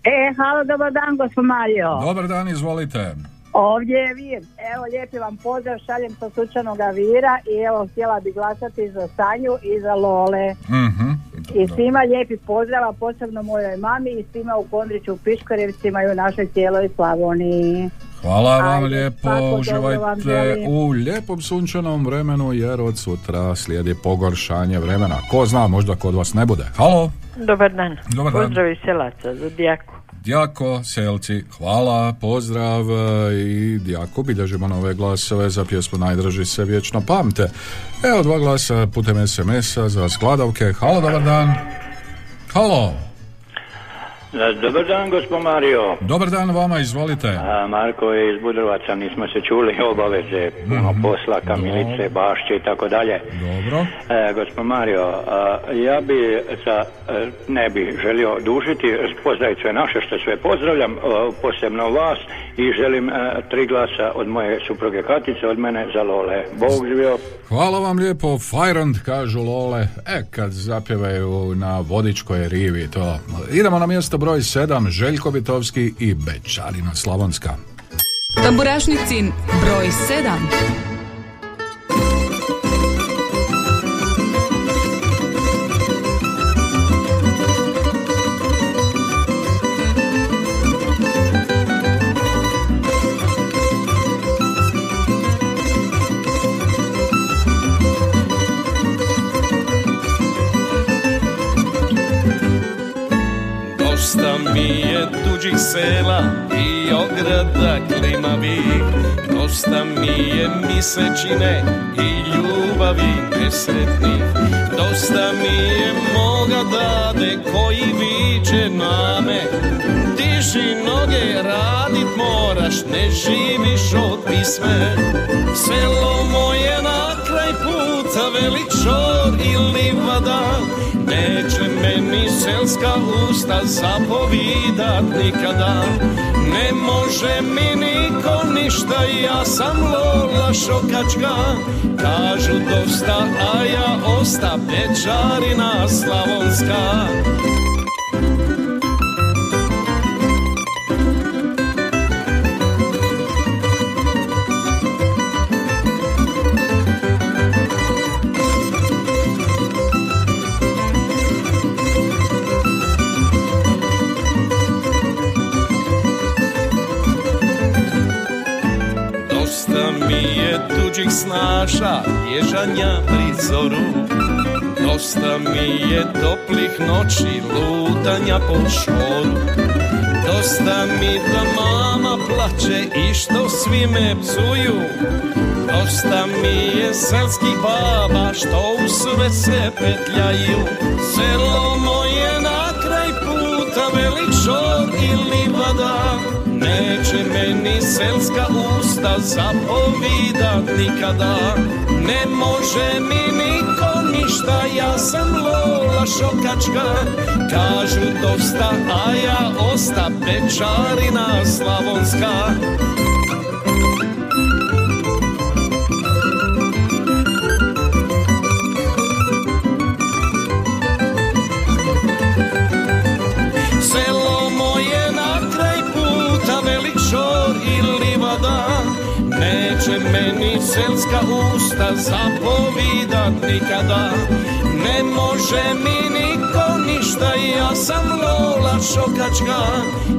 E, halo, dobar dan, gospod Mario. Dobar dan, izvolite. Ovdje je Vir. Evo, lijepi vam pozdrav, šaljem sa slučajnog Vira i evo, htjela bi glasati za Sanju i za Lole. Mhm. I svima lijepi pozdrav, a posebno mojoj mami i svima u Kondriću, u Piškorevcima i u našoj cijeloj Slavoniji. Hvala vam Ajde, lijepo, vam uživajte želim. u lijepom sunčanom vremenu jer od sutra slijedi pogoršanje vremena. Ko zna, možda kod vas ne bude. Halo, Dobar dan. Dobar dan. Pozdrav iz Selaca za Dijaku. Djako, Selci, hvala, pozdrav i Djako, bilježimo nove glasove za pjesmu Najdraži se vječno pamte. Evo dva glasa putem SMS-a za skladavke. Halo, dobar dan. Halo, Dobar dan, gospod Mario. dobar dan vama, izvolite. A, Marko je iz Budrovaca, nismo se čuli obaveze, puno posla, kamilice, bašće i tako dalje. Dobro. E, gospod Mario, a, ja bi sa, e, ne bi želio dužiti, pozdraviti sve naše što sve pozdravljam, o, posebno vas i želim e, tri glasa od moje supruge Katice, od mene za Lole. Bog živio. Hvala vam lijepo, Fajrond, kažu Lole. E, kad zapjevaju na vodičkoj rivi, to. Idemo na mjesto broj 7, Željko Vitovski i Bečarina Slavonska. Tamburašnicin broj 7. tuđih sela i ograda klimavih Dosta mi je misečine i ljubavi nesretnih Dosta mi je moga dade koji viče na me Diži noge, radit moraš, ne živiš od pisme. Selo moje na kraj puta, velik čor i livada Neće meni selska usta zapovidat nikada. Ne može mi niko ništa, ja sam Lola Šokačka. Kažu dosta, a ja osta Bečarina Slavonska tuđih snaša, ježanja pri zoru Dosta mi je toplih noći, lutanja po šoru. Dosta mi da mama plače i što svi me psuju. Dosta mi je selskih baba što u sve se petljaju. Selo moje na kraj puta, velik šor i livada Neće meni selska usta zapovidat nikada. Ne može mi niko ništa, ja sam Lola Šokačka. Kažu dosta, a ja osta Bečarina Slavonska selska usta zapovidat nikada. Ne može mi niko ništa, ja sam Lola šokačka.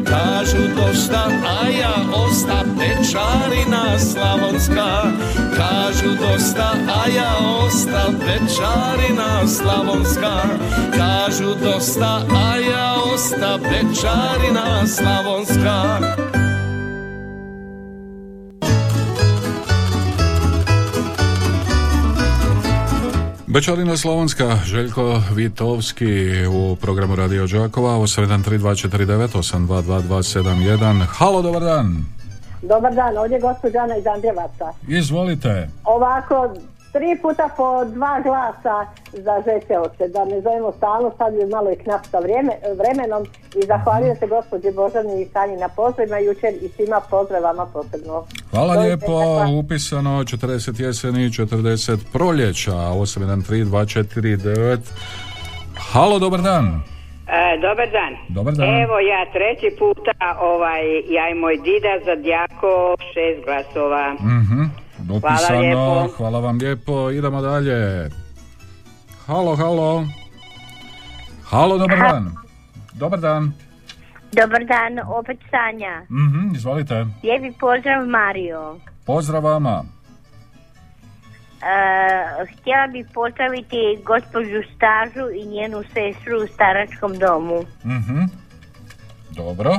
Kažu dosta, a ja osta pečarina slavonska. Kažu dosta, a ja osta pečarina slavonska. Kažu dosta, a ja osta pečarina slavonska Bečarina Slavonska, Željko Vitovski u programu Radio Đakova 813249 822271. Halo, dobar dan. Dobar dan, ovdje je gospođa Ana iz Andrevaca. Izvolite. Ovako, tri puta po dva glasa za žećeoce, da ne zovemo stalno, sad je malo i knap sa vrijeme, vremenom i zahvaljujem se gospođi Božani i Sanji na pozdravima jučer i svima pozdrav vama posebno. Hvala Doviđenja, lijepo, hvala. upisano 40 jeseni, 40 proljeća, 813249. Halo, dobar dan. E, dobar dan. Dobar dan. Evo ja treći puta, ovaj, ja i moj dida za Djako šest glasova. Mhm. Upisano, lijepo. hvala vam lijepo, idemo dalje. Halo, halo. Halo, dobar dan. Dobar dan. Dobar dan, opet Sanja. Mhm, izvolite. Lijepi pozdrav Mario. Pozdrav vama. E, htjela bih pozdraviti gospođu Stažu i njenu sestru u staračkom domu. Mhm. Dobro.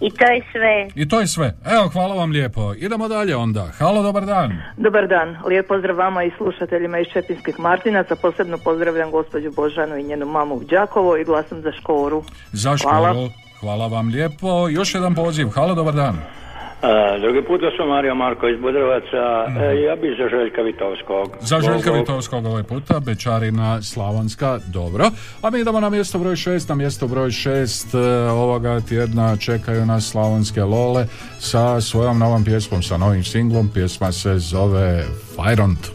I to je sve. I to je sve. Evo, hvala vam lijepo. Idemo dalje onda. Halo, dobar dan. Dobar dan, lijep pozdrav vama i slušateljima iz Čepinskih Martinaca. Posebno pozdravljam gospođu Božanu i njenu mamu u Đakovo i glasam za škoru. Za Hvala. školu. Hvala vam lijepo. Još jedan poziv. Halo, dobar dan. A, drugi puta sam Mario Marko iz Budrovaca, E, ja bi za Željka Vitovskog. Za Željka Vitovskog ovaj puta, Bečarina Slavonska, dobro. A mi idemo na mjesto broj šest, na mjesto broj šest e, ovoga tjedna čekaju nas Slavonske Lole sa svojom novom pjesmom, sa novim singlom. Pjesma se zove Fajront.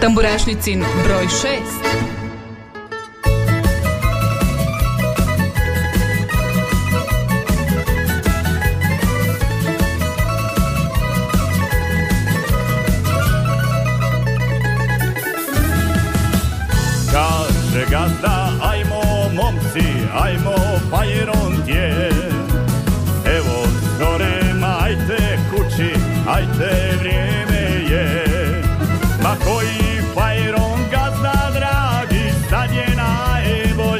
Tamburašnicin broj 6. sad je najbolje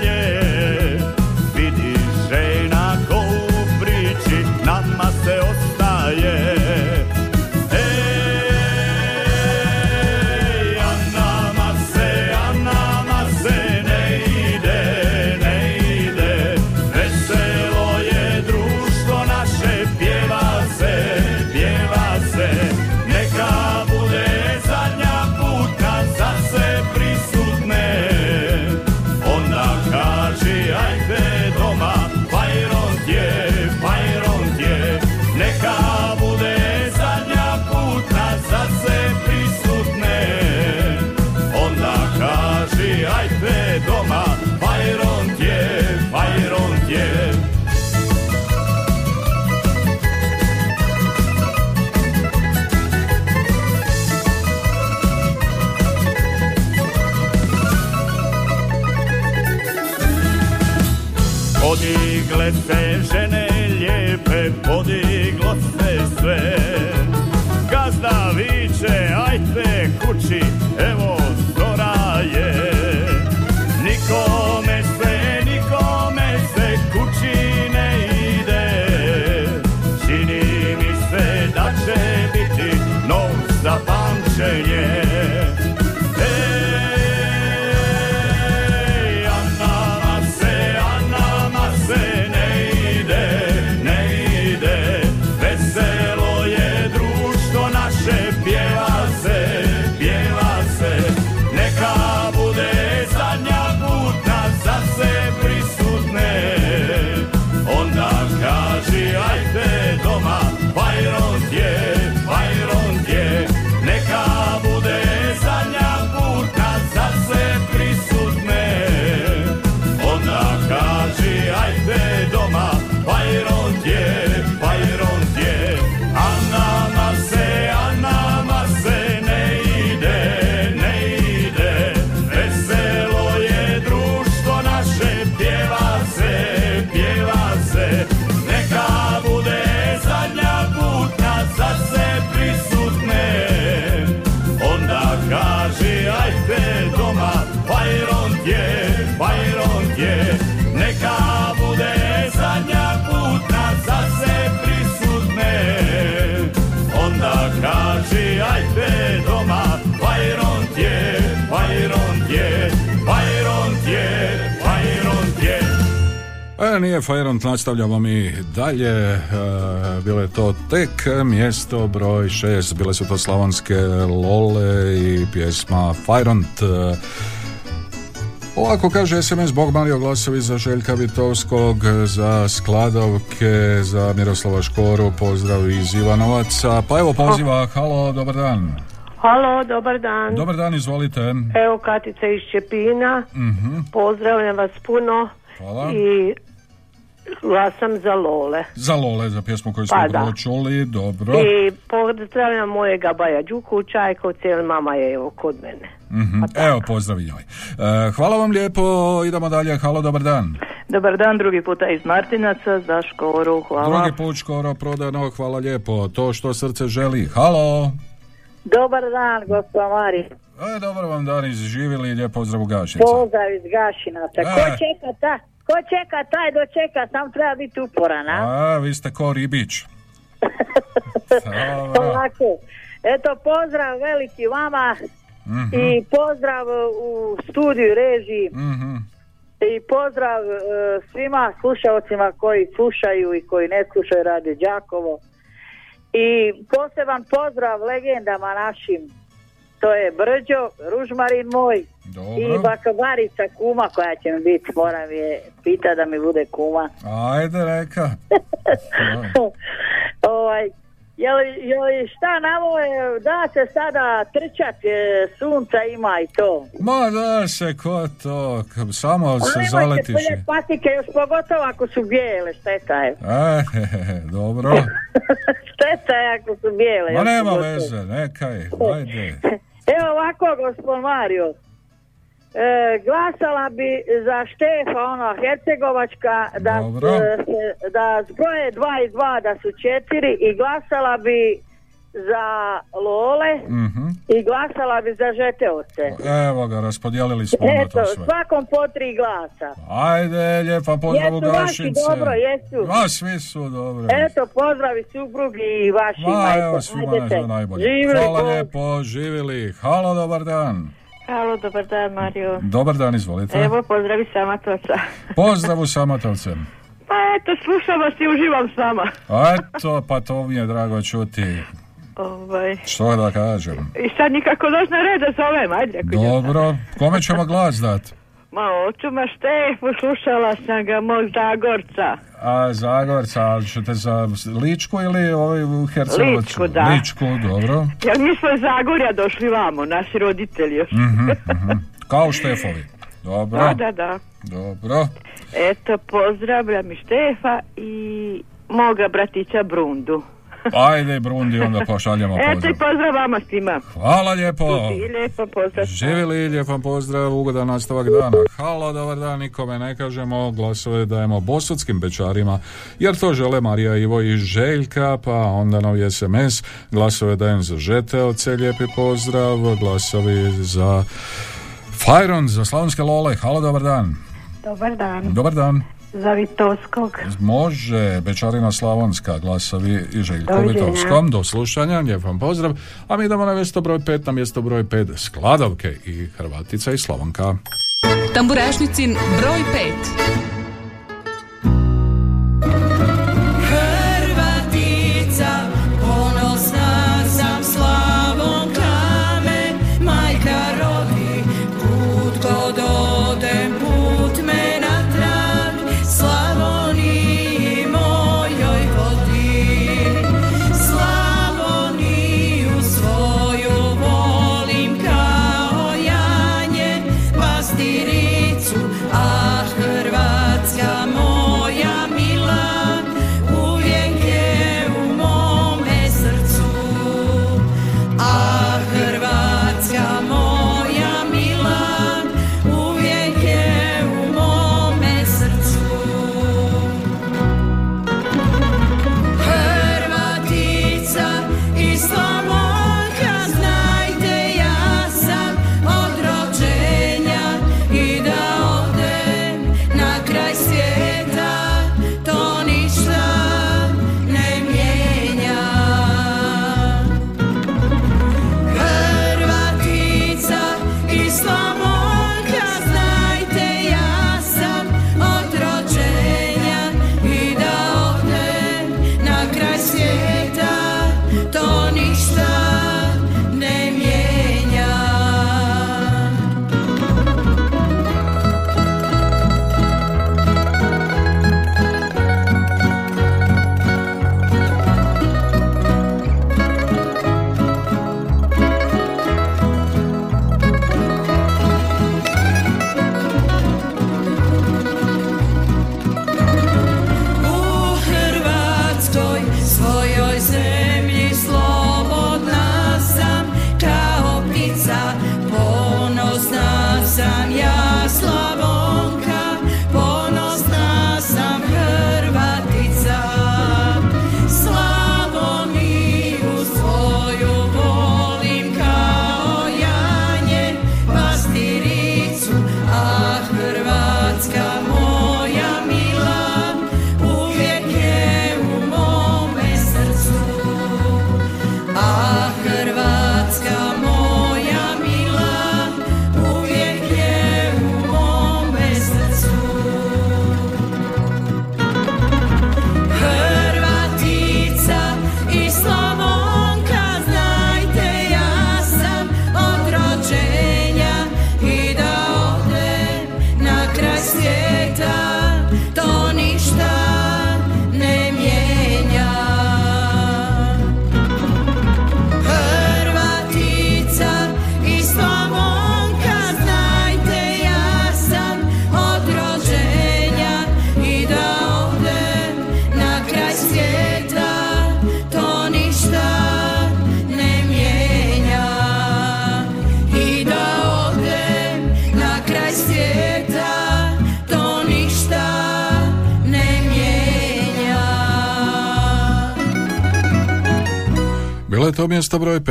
nije Fajront, nastavljamo mi dalje. E, bilo je to tek mjesto broj šest. Bile su to slavonske lole i pjesma Fajront. E, Ovako kaže SMS Bog Mario glasovi za Željka Vitovskog, za Skladovke, za Miroslava Škoru, pozdrav iz Ivanovaca. Pa evo poziva, halo, dobar dan. Halo, dobar dan. Dobar dan, izvolite. Evo Katica iz Čepina. Mhm. Pozdravljam vas puno. Hvala. I glasam za Lole. Za Lole, za pjesmu koju smo Pa upravo čuli, dobro. I pozdravljam mojega Baja Đuku u Čajkovci, jer mama je evo kod mene. Mhm. Evo, pozdrav njoj. E, hvala vam lijepo, idemo dalje, halo, dobar dan. Dobar dan, drugi puta iz Martinaca za Škoru, hvala. Drugi put skoro prodano, hvala lijepo. To što srce želi. Halo. Dobar dan, gospod Mari. E, dobar vam dan, izživjeli, lijep pozdrav u Gašica. Pozdrav iz Gašinaca. Ko E. čeka ta? Ko čeka taj dočeka, sam treba biti uporan, a? A, vi ste ko ribić. Ovako. Eto, pozdrav veliki vama Mhm. i pozdrav u studiju režiji Mhm. i pozdrav e, svima slušalcima koji slušaju i koji ne slušaju Radio Đakovo. I poseban pozdrav legendama našim. To je Brđo, Ružmarin moj i Bakabarica kuma koja će mi biti. Moram je pita da mi bude kuma. Ajde, reka. ovaj, jel, jel, šta na moje, da se sada trčat, e, sunca ima i to. Ma da se, ko to, samo se zaletiš. poljet patike, još pogotovo ako su bijele, šteta je. E, he, he, he, dobro. Šteta je ako su bijele. Ma nema pogotovo. veze, nekaj, ajde. Evo ovako, gospod Mario. E, glasala bi za Štefa, ona Hercegovačka, da, e, da zbroje dva i dva, da su četiri i glasala bi za Lole Mhm. i glasala bi za Žeteovce. Evo ga, raspodijelili smo Eto, to sve. svakom po tri glasa. Ajde, lijepa pozdrav u Jesu vaši Gašice. dobro, jesu. Ma, svi su dobro. Eto, pozdravi suprugi i vaši. Ma, evo svima najbolje. Hvala lijepo, živjeli. Halo, dobar dan. Halo, dobar dan, Mario. Dobar dan, izvolite. Evo, pozdravi Samatovaca. Pozdrav u Samatovce. Pa eto, slušam vas i uživam s vama. Eto, pa to mi je drago čuti. Ovaj. Što da kažem. I sad nikako doći na red da zovem, ajde. Dobro, kome ćemo glas dat? Ma, oču ma Štefu, slušala sam ga, mog Zagorca. A Zagorca, ali ćete za Ličku ili ovaj u Hercegovačku? Ličku, da. Ličku, dobro. Jer mi smo iz Zagorja došli vamo, naši roditelji još. Mhm, mhm. Kao Štefovi. Dobro. Da, da, da. Dobro. Eto, pozdravljam i Štefa i moga bratića Brundu. Ajde, Brundi, onda pošaljemo Eto i pozdrav. pozdrav vama svima. Hvala lijepo. I lijepo pozdrav. Živjeli, lijep vam pozdrav, ugodan nastavak dana. Halo, dobar dan, nikome ne kažemo, glasove dajemo bosudskim pečarima, jer to žele Marija, Ivo i Željka, pa onda novi SMS, glasove dajem za Žeteoce, lijepi pozdrav, glasovi za Fajron, za Slavonske Lole, halo, dobar dan. Dobar dan. Dobar dan. Za Vitovskog. Može, Bečarina Slavonska, glasovi i Željko Doviđenja. Vitovskom, do slušanja, lijep vam pozdrav, a mi idemo na mjesto broj 5, na mjesto broj 5 Skladovke i Hrvatica i Slavonka. Tamburašnicin broj 5.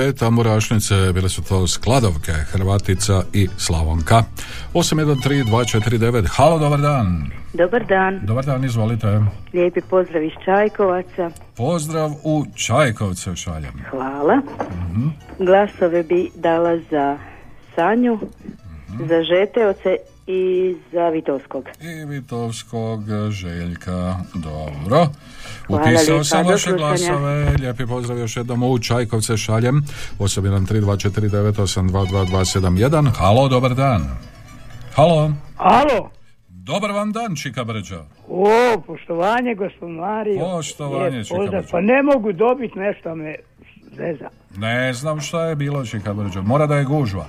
5, tamburašnice, bile su to Skladovke, Hrvatica i Slavonka. 813249, halo, dobar dan. Dobar dan, Dobar dan, izvolite. lijepi pozdrav iz Čajkovaca. Pozdrav u Čajkovce šaljem. Hvala. Mhm. Glasove bi dala za Sanju, Mhm. za Žeteoce i za Vitovskog. I Vitovskog Željka, dobro. Upisao lijepa, sam vaše glasove, lijepi pozdrav još jednom u Čajkovce šaljem. 813249822271, halo, dobar dan. Halo. Alo, Dobar vam dan, Čika Brđa. o, poštovanje gospod Mario. Poštovanje, Čika. Brđa. Pa ne mogu dobiti nešto me zeza. Ne znam šta je bilo, Čika Brđa. Mora da je gužva.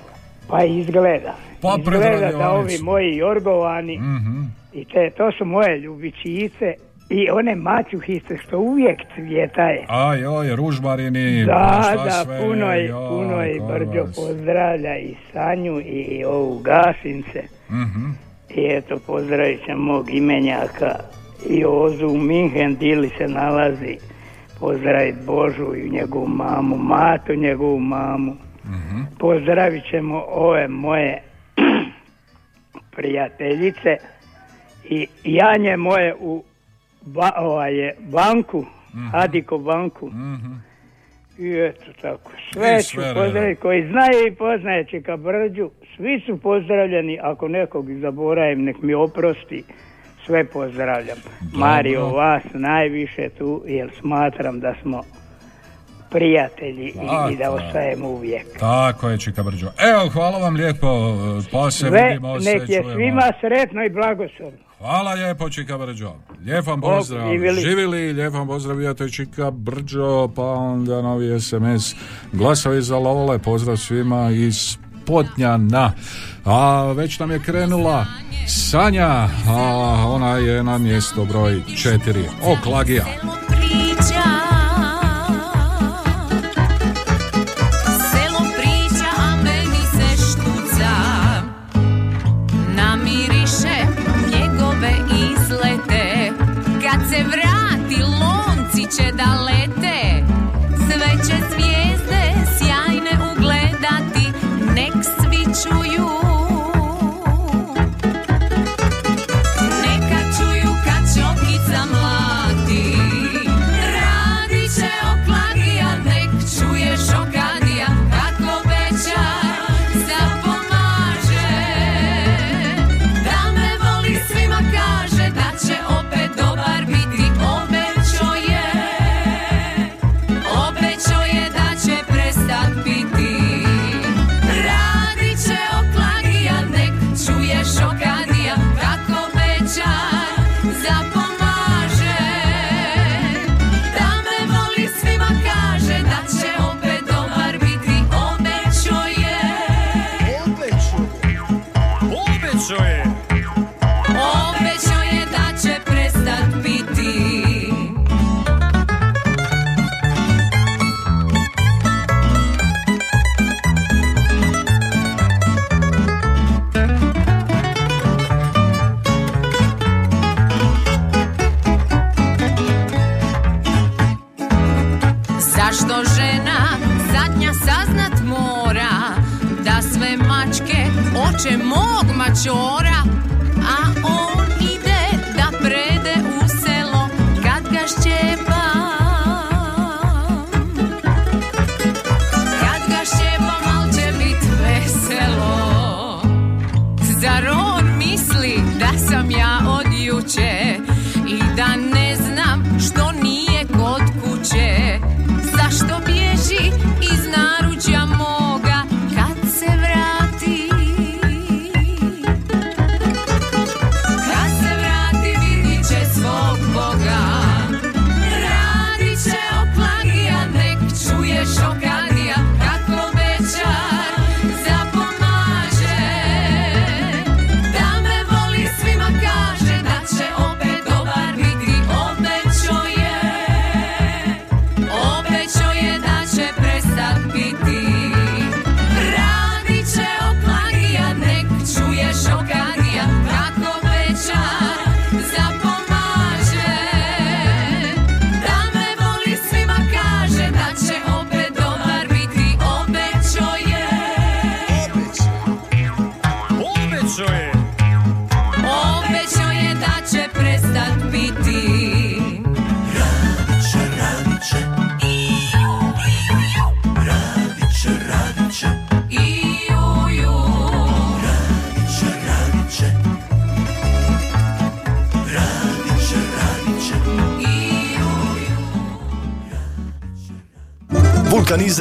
Pa izgleda. Pa izgleda da ovi moji jorgovani Mhm. i te, to su moje ljubičice i one maćuhice što uvijek cvjetaje. A joj, ružmarini, pa Da, šta da, sve, puno joj, puno kod Brđo pozdravlja i Sanju i ovu Gasince. Mhm. I eto, pozdravit ćem mog imenjaka i Ozu u Minhen, dili se nalazi. Pozdravit Božu i njegovu mamu, Matu njegovu mamu. Mhm. Pozdravit ćemo ove moje prijateljice i Janje moje u ba, ovaj banku, Mhm. Adiko banku. I eto tako, sve I ću pozdraviti koji znaju i poznaje Čika Brđu, svi su pozdravljeni, ako nekog zaboravim nek mi oprosti, sve pozdravljam. Mario, vas najviše tu, jer smatram da smo prijatelji i, i da ostajemo uvijek. Tako je, Čika Brđo. Evo, hvala vam lijepo, pa se Sve, vidimo, se nek je čujemo. svima sretno i blagoslovno. Hvala lijepo, Čika Brđo. Lijep vam Bog pozdrav. živjeli. Živjeli, lijep vam pozdrav, to je Čika Brđo, pa onda novi SMS. Glasovi za Lole, pozdrav svima iz Potnjana. A već nam je krenula Sanja, a ona je na mjesto broj četiri. Oklagija. Lonci će da lete. Sve će zvijezde sjajne ugledati. Nek svi čuju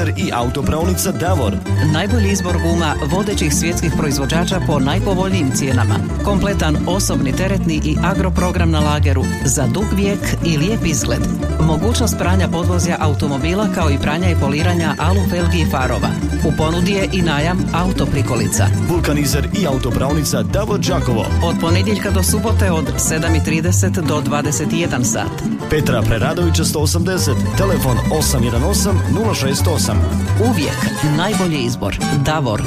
I autopravnica Davor. Najbolji izbor guma vodećih svjetskih proizvođača po najpovoljnijim cijenama. Kompletan osobni teretni i agroprogram na lageru za dug vijek i lijep izgled. Mogućnost pranja podvozja automobila kao i pranja i poliranja alu felgi i farova. U ponudi je i najam autoprikolica. Vulkanizer i autopravnica Davor Đakovo. Od ponedjeljka do subote od 7.30 do 21 sat. Petra Preradovića 180, telefon 818 068. Uvijek najbolji izbor. Davor.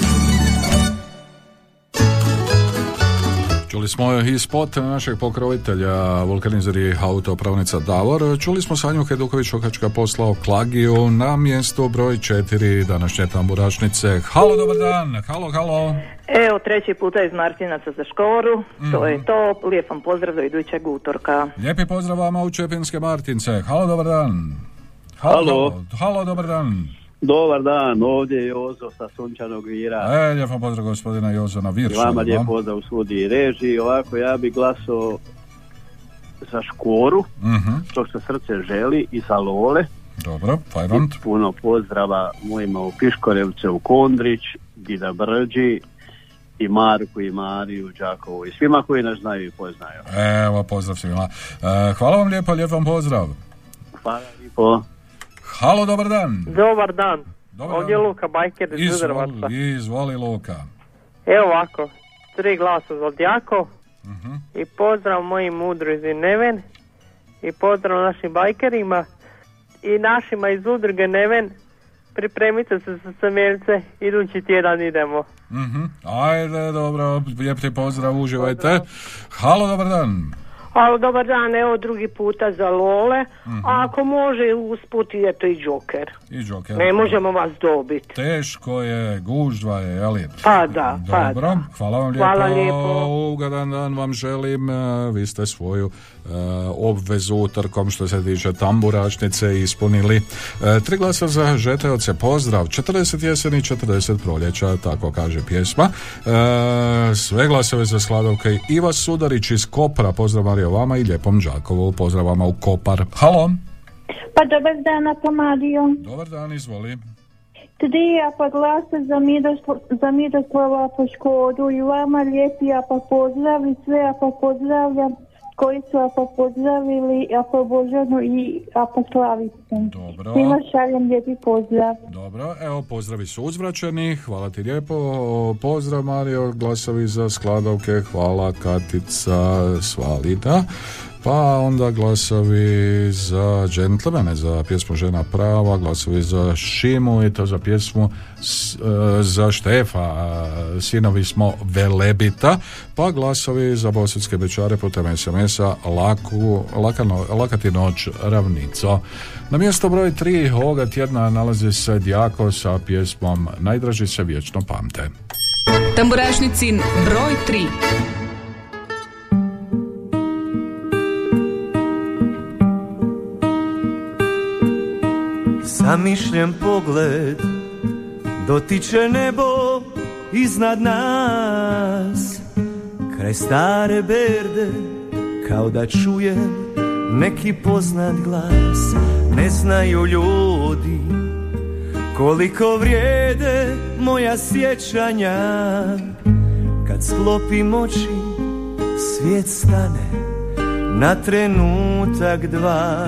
Čuli smo i spot našeg pokrovitelja Vulkanizer i autopravnica Davor. Čuli smo Sanju Heduković Okačka poslao Klagiju na mjesto broj 4 današnje tamburašnice. Halo, dobar dan. Halo, halo. Evo, treći puta iz Martinaca za škoru. To je to. Lijep vam pozdrav do idućeg utorka. Lijepi pozdrav vama u Čepinske Martince. Halo, dobar dan. Halo. Halo, dobar dan. Dobar dan, ovdje je Jozo sa Sunčanog Vira. E, lijep pozdrav gospodina Jozana I Virša. vama lijep pozdrav u studiji režiji. Ovako, ja bi glasao za Škoru, Mhm. što se srce želi, i za Lole. Dobro, fajront. I puno pozdrava mojima u Piškorevce, u Kondrić, Dida Brđi, i Marku i Mariju, Đakovu i svima koji nas znaju i poznaju. Evo, pozdrav svima. E, hvala vam lijepo, lijep vam pozdrav. Hvala lijepo. Halo, dobar dan. Dobar dan. Dobar Ovdje je Luka Bajker iz. Izvoli, izvoli Luka. Evo ovako, tri glasa za Djako Mhm. i pozdrav mojim udruzi Neven i pozdrav našim bajkerima i našima iz udruge Neven. Pripremite se za samelce, idući tjedan idemo. Mhm. Ajde, dobro, lijep pozdrav, uživajte. Halo, dobar dan. Alo, dobar dan, evo drugi puta za Lole, Mhm. a ako može usput i eto i Joker. I Joker. Ne možemo vas dobiti. Teško je, gužva je, jeli? Pa da, pa Dobro, da. hvala vam lijepo. Hvala lijepo. Ugodan dan vam želim. E, Vi ste svoju e, obvezu utorkom što se tiče tamburačnice ispunili. E, tri glasa za žeteoce, pozdrav. 40 jeseni, 40 proljeća, tako kaže pjesma. E, sve glasove za Sladovke. Iva Sudarić iz Kopra, pozdrav Mario vama i lijepom Đakovu, pozdrav vama u Kopar. Halo, Pa dobar dan, ako Mario. dobar dan, izvoli. Tri ja pa glasa za, Miroslav, za Miroslava po Škodu i vama lijepi ja pa pozdrav i sve ja pa pozdravljam koji su pa pozdravili Božanu i ja pa Slavicu. Dobro. Svima šaljem lijepi pozdrav. Dobro, evo pozdravi su uzvraćeni, hvala ti lijepo, pozdrav Mario, glasovi za skladovke, hvala Katica Svalida, pa onda glasovi za džentlmene, za pjesmu Žena prava, glasovi za Šimu i to za pjesmu e, za Štefa, sinovi smo Velebita, pa glasovi za Bosanske bečare putem SMS-a Laku, lakano, Lakati noć ravnico. Na mjesto broj 3 ovoga tjedna nalazi se Djako sa pjesmom Najdraži se vječno pamte. Tamburašnicin broj 3. Zamišljen pogled dotiče nebo iznad nas. Kraj stare berde kao da čujem neki poznat glas. Ne znaju ljudi koliko vrijede moja sjećanja. Kad sklopim oči svijet stane na trenutak dva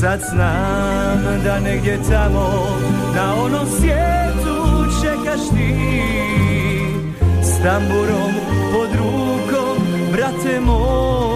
Sad znam da negdje tamo Na onom svijetu čekaš ti tamburom pod rukom, brate moj.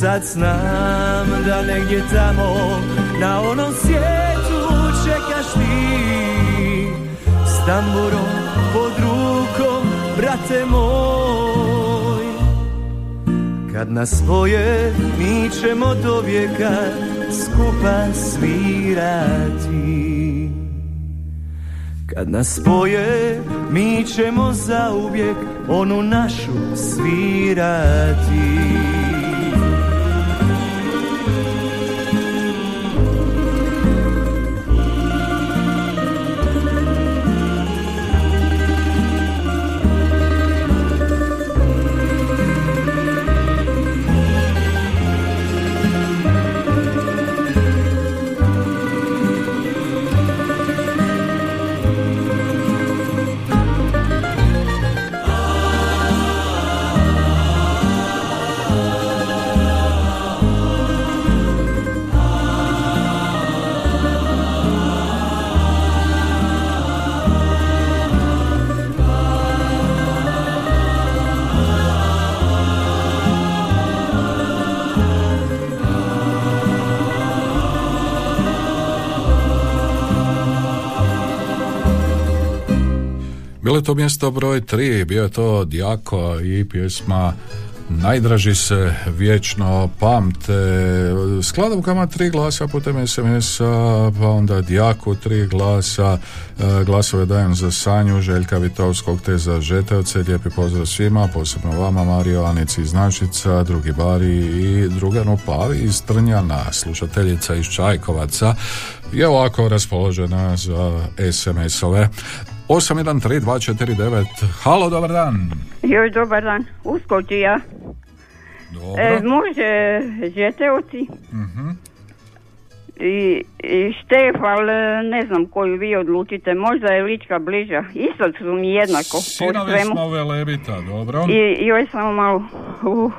Sad znam da negdje tamo Na onom svijetu čekaš ti. S tamburom pod rukom Brate moj. Kad nas spoje Mi ćemo do vijeka Skupa svirati. Kad nas spoje, mi ćemo zauvijek onu našu svirati. Je to mjesto broj 3, bio je to Djako i pjesma Najdraži se vječno pamte. Skladovkama tri glasa putem SMS-a pa onda Djaku tri glasa e, glasove dajem za Sanju Željka Vitovskog te za Žeteoce lijepi pozdrav svima posebno vama Mario Anici iz Našica drugi Bari i druganu Pavi iz Trnjana slušateljica iz Čajkovaca. Je ovako raspoložena za SMS-ove 813249 Halo, dobar dan Joj, dobar dan. Uskoči ja. Dobro. E, može Žetevci Mhm. i, i Štef, ali ne znam koju vi odlučite. Možda je Lička bliža. Isto su mi jednako Sinovi smo Velebita, dobro I joj samo malo... Uh,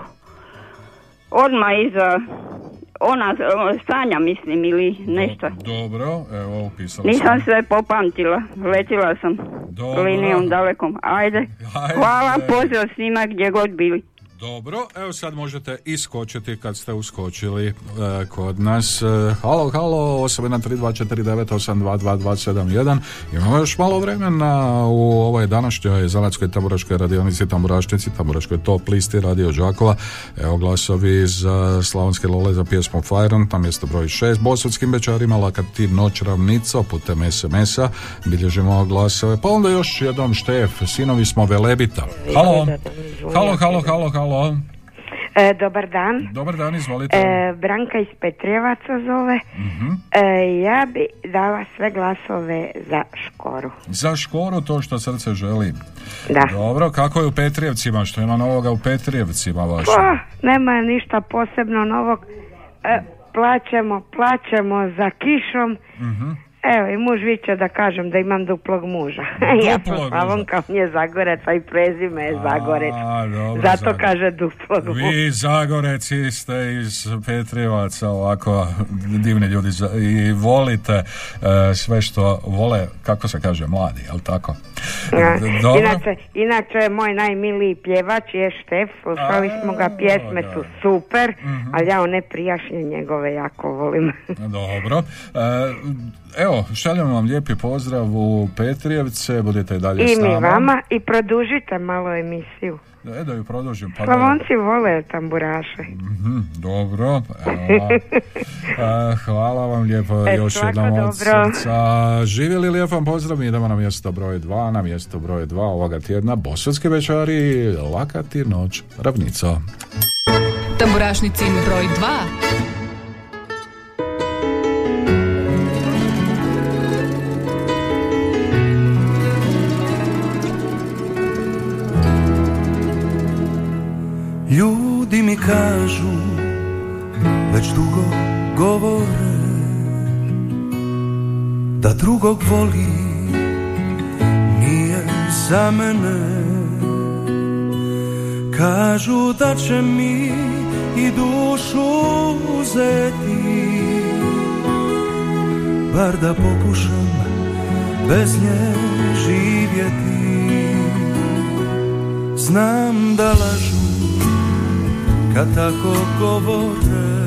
odmah iza... Ona, Sanja mislim ili nešto. Dobro, evo upisala Nisam sam sve popamtila. Letila sam Dobro. linijom dalekom. Ajde. Ajde. Hvala, pozdrav svima gdje god bili. Dobro, evo sad možete iskočiti kad ste uskočili e, kod nas. E, halo, halo, 813249822271. Imamo još malo vremena u ovoj današnjoj Zalačkoj tamburaškoj radionici, tamburašnici, tamburaškoj top listi Radio Đakova. Evo glasovi za Slavonske Lole za pjesmu Fajron, tam mjesto broj 6. Bosudskim večarima laka ti noć ravnica putem SMS-a. Bilježimo glasove. Pa onda još jednom Štef, sinovi smo Velebita. Halo, halo, halo, halo, halo. E, dobar dan. Dobar dan, izvolite. E, Branka iz Petrjevaca zove. Mhm. E, ja bi dala sve glasove za Škoru. Za škoru to što srce želi. Da. Dobro, kako je u Petrijevcima? Što ima novoga u Petrijevcima vašim? Pa, nema ništa posebno novog. E, plaćamo, plaćamo za kišom. Mhm. Evo, i muž viće da kažem da imam duplog muža. ja sam Slavonka, on je Zagorec, a i prezime je Zagorec. A, dobro, Zato Zagorec. kaže duplog muža. Vi Zagoreci ste iz Petrijevaca ovako divni ljudi i volite e, sve što vole, kako se kaže, mladi, jel tako? Ja. Dobro. Inače, inače, moj najmiliji pjevač je Štef, slušali smo ga, pjesme su super, Mhm. ali ja one prijašnje njegove jako volim. Dobro. E, evo, šaljem vam lijepi pozdrav u Petrijevce, budite i dalje I s mi nama. vama i produžite malo emisiju. E, da ju produžim. Pa da- Slavonci vole tamburaše. Mhm, dobro, evo. E, hvala vam lijepo E, još jednom od dobro. srca. Živjeli lijep vam pozdrav, mi idemo na mjesto broj 2, na mjesto broj 2 ovoga tjedna, Bosutski večari, Lakati noć, Ravnico. Tamburašnicin broj 2. Ljudi mi kažu Već dugo govore Da drugog voli Nije za mene. Kažu da će mi I dušu uzeti Bar da pokušam Bez nje živjeti. Znam da lažu kad tako govore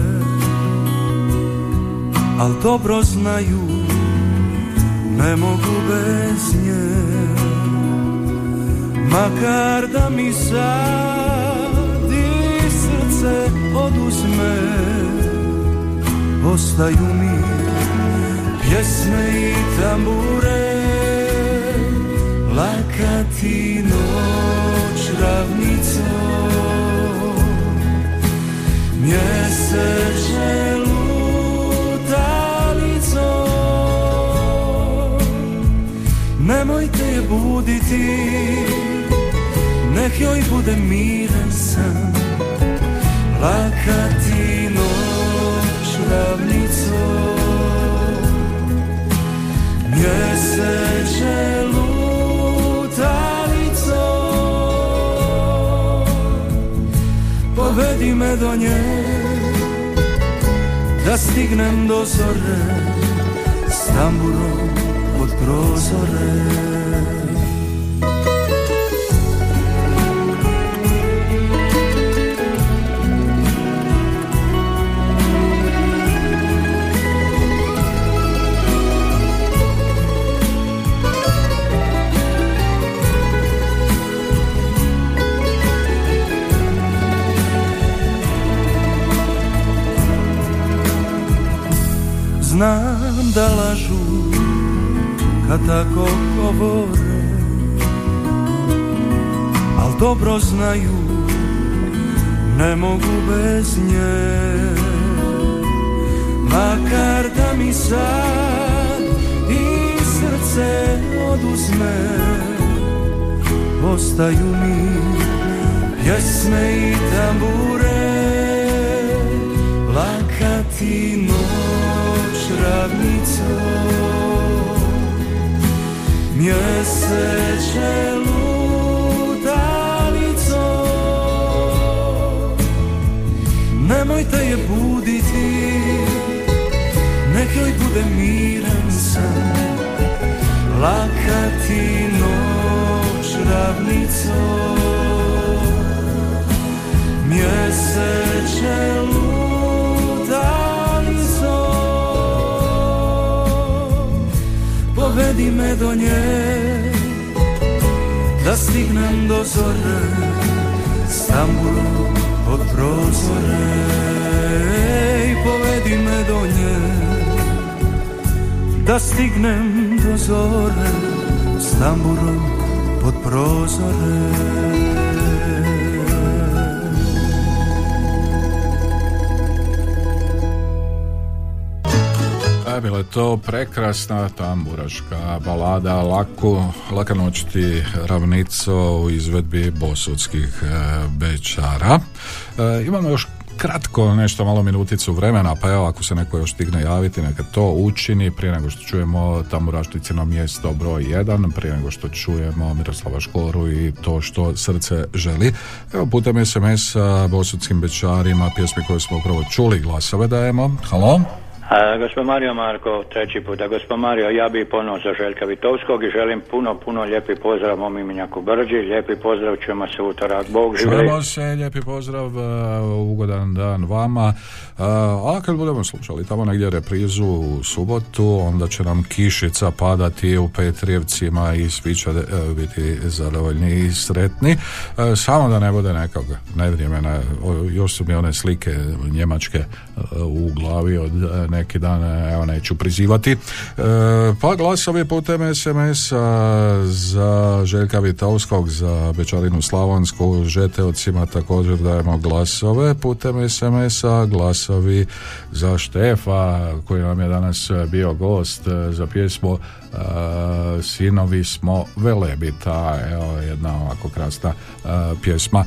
Al dobro znaju ne mogu bez nje. Makar da mi sad i srce oduzme Ostaju mi pjesme i tambure Lakati noć ravnicom Mjeseče lutalicom. Nemojte je buditi Nek joj bude miran san. Lakati noć ravnicom. Mjeseče Povedi me do nje Da stignem do zore S tamburom pod prozore Znam da lažu kad tako govore Al dobro znaju ne mogu bez nje. Makar da mi sad i srce oduzme Ostaju mi pjesme i tambure Lakati noć ravnicom Mjeseče lutalicom Nemojte je buditi Nek joj bude miran san. Lakati noć ravnicom. Mjeseče lutalicom Povedi me do nje Da stignem do zore S tamburom od prozore. Ej, Povedi me do nje Da stignem do zore S tamburom pod prozore E, bila je to prekrasna tamburaška balada Laku, Laka noć ti ravnico u izvedbi bosudskih e, bečara. E, imamo još kratko nešto malo minuticu vremena, pa evo ako se neko još stigne javiti, neka to učini prije nego što čujemo Tamburašnicino mjesto broj 1, prije nego što čujemo Miroslava Škoru i to što srce želi. Evo putem SMS-a Bosudskim bečarima, pjesmi koje smo upravo čuli, glasove dajemo. Halo? A, gospod Mario Marko, treći puta. Gospod Mario, ja bi ponovno za Željka Vitovskog i želim puno, puno lijepi pozdrav mom imenjaku Brđi. Lijepi pozdrav, čujemo se utorak. Bog živjeli. Čujemo se, lijepi pozdrav, uh, ugodan dan vama. Uh, a kad budemo slušali tamo negdje reprizu u subotu, onda će nam kišica padati u Petrijevcima i svi će uh, biti zadovoljni i sretni. Uh, samo da ne bude nekog nevremena. O, Još su mi one slike njemačke uh, u glavi od uh, neki dan, evo neću prizivati. Uh, Pa glasovi putem SMS-a za Željka Vitovskog, za Bečarinu Slavonsku, Žeteocima također dajemo glasove putem SMS-a, glasovi za Štefa koji nam je danas bio gost e, za pjesmu e, Sinovi smo Velebita, evo jedna ovako krasna e, pjesma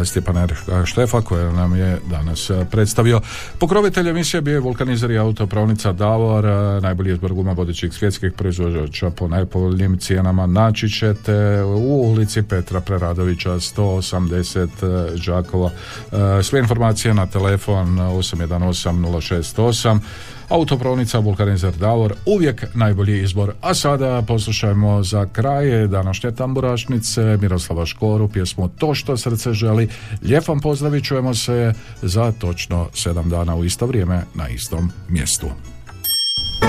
e, Stjepana Štefa koja nam je danas predstavio. Pokrovitelj emisije bio je vulkanizer i autopravnica Davor, najbolji izbor guma vodećih svjetskih proizvođača po najpovoljnijim cijenama naći ćete u ulici Petra Preradovića 180 e, Đakova. E, Sve informacije na telefon 818 068 Autopravnica Vulkanizer Davor, uvijek najbolji izbor. A sada poslušajmo za kraj današnje tamburašnice Miroslava Škoru, pjesmu To što srce želi. Lijep vam pozdrav se za točno sedam dana u isto vrijeme na istom mjestu.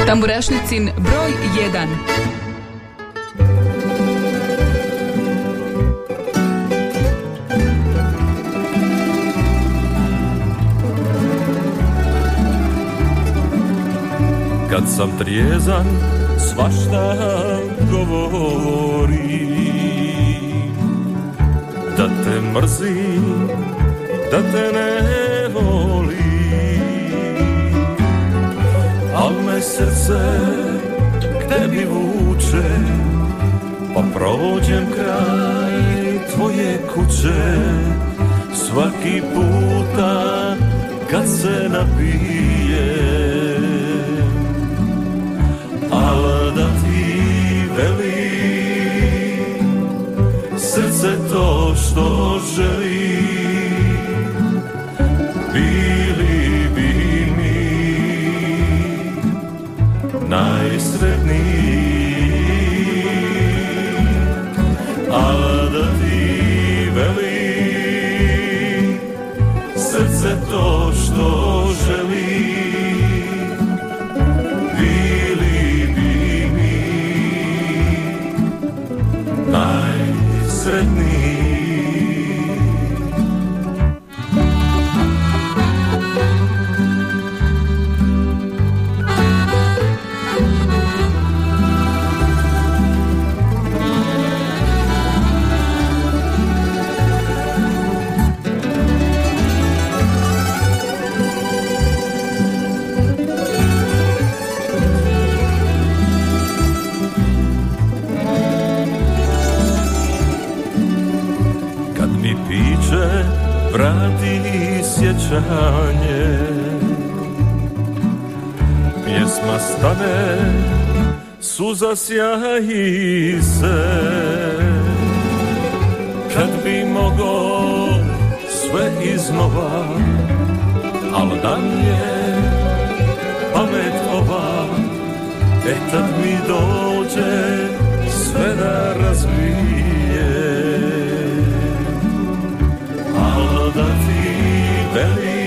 Tamburašnicin broj 1. Kad sam trijezan, svašta govori. Da te mrzim, da te ne volim. Al me srce k tebi vuče Pa prođem kraj tvoje kuće. Svaki puta kad se napijem Al da ti veli Srce to što želi sjećanje Pjesma stane, suza sjaji se. Kad bi mogo sve iznova Al da mi je pamet ova. E tad mi dođe sve da razvije veli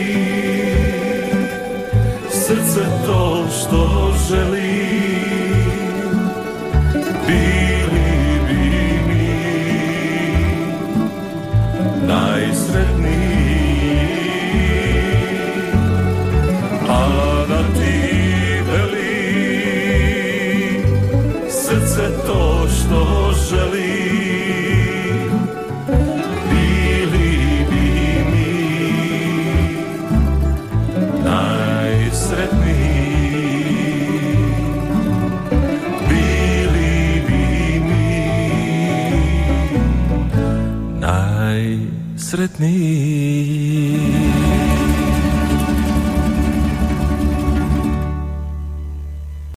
Srce to što želi me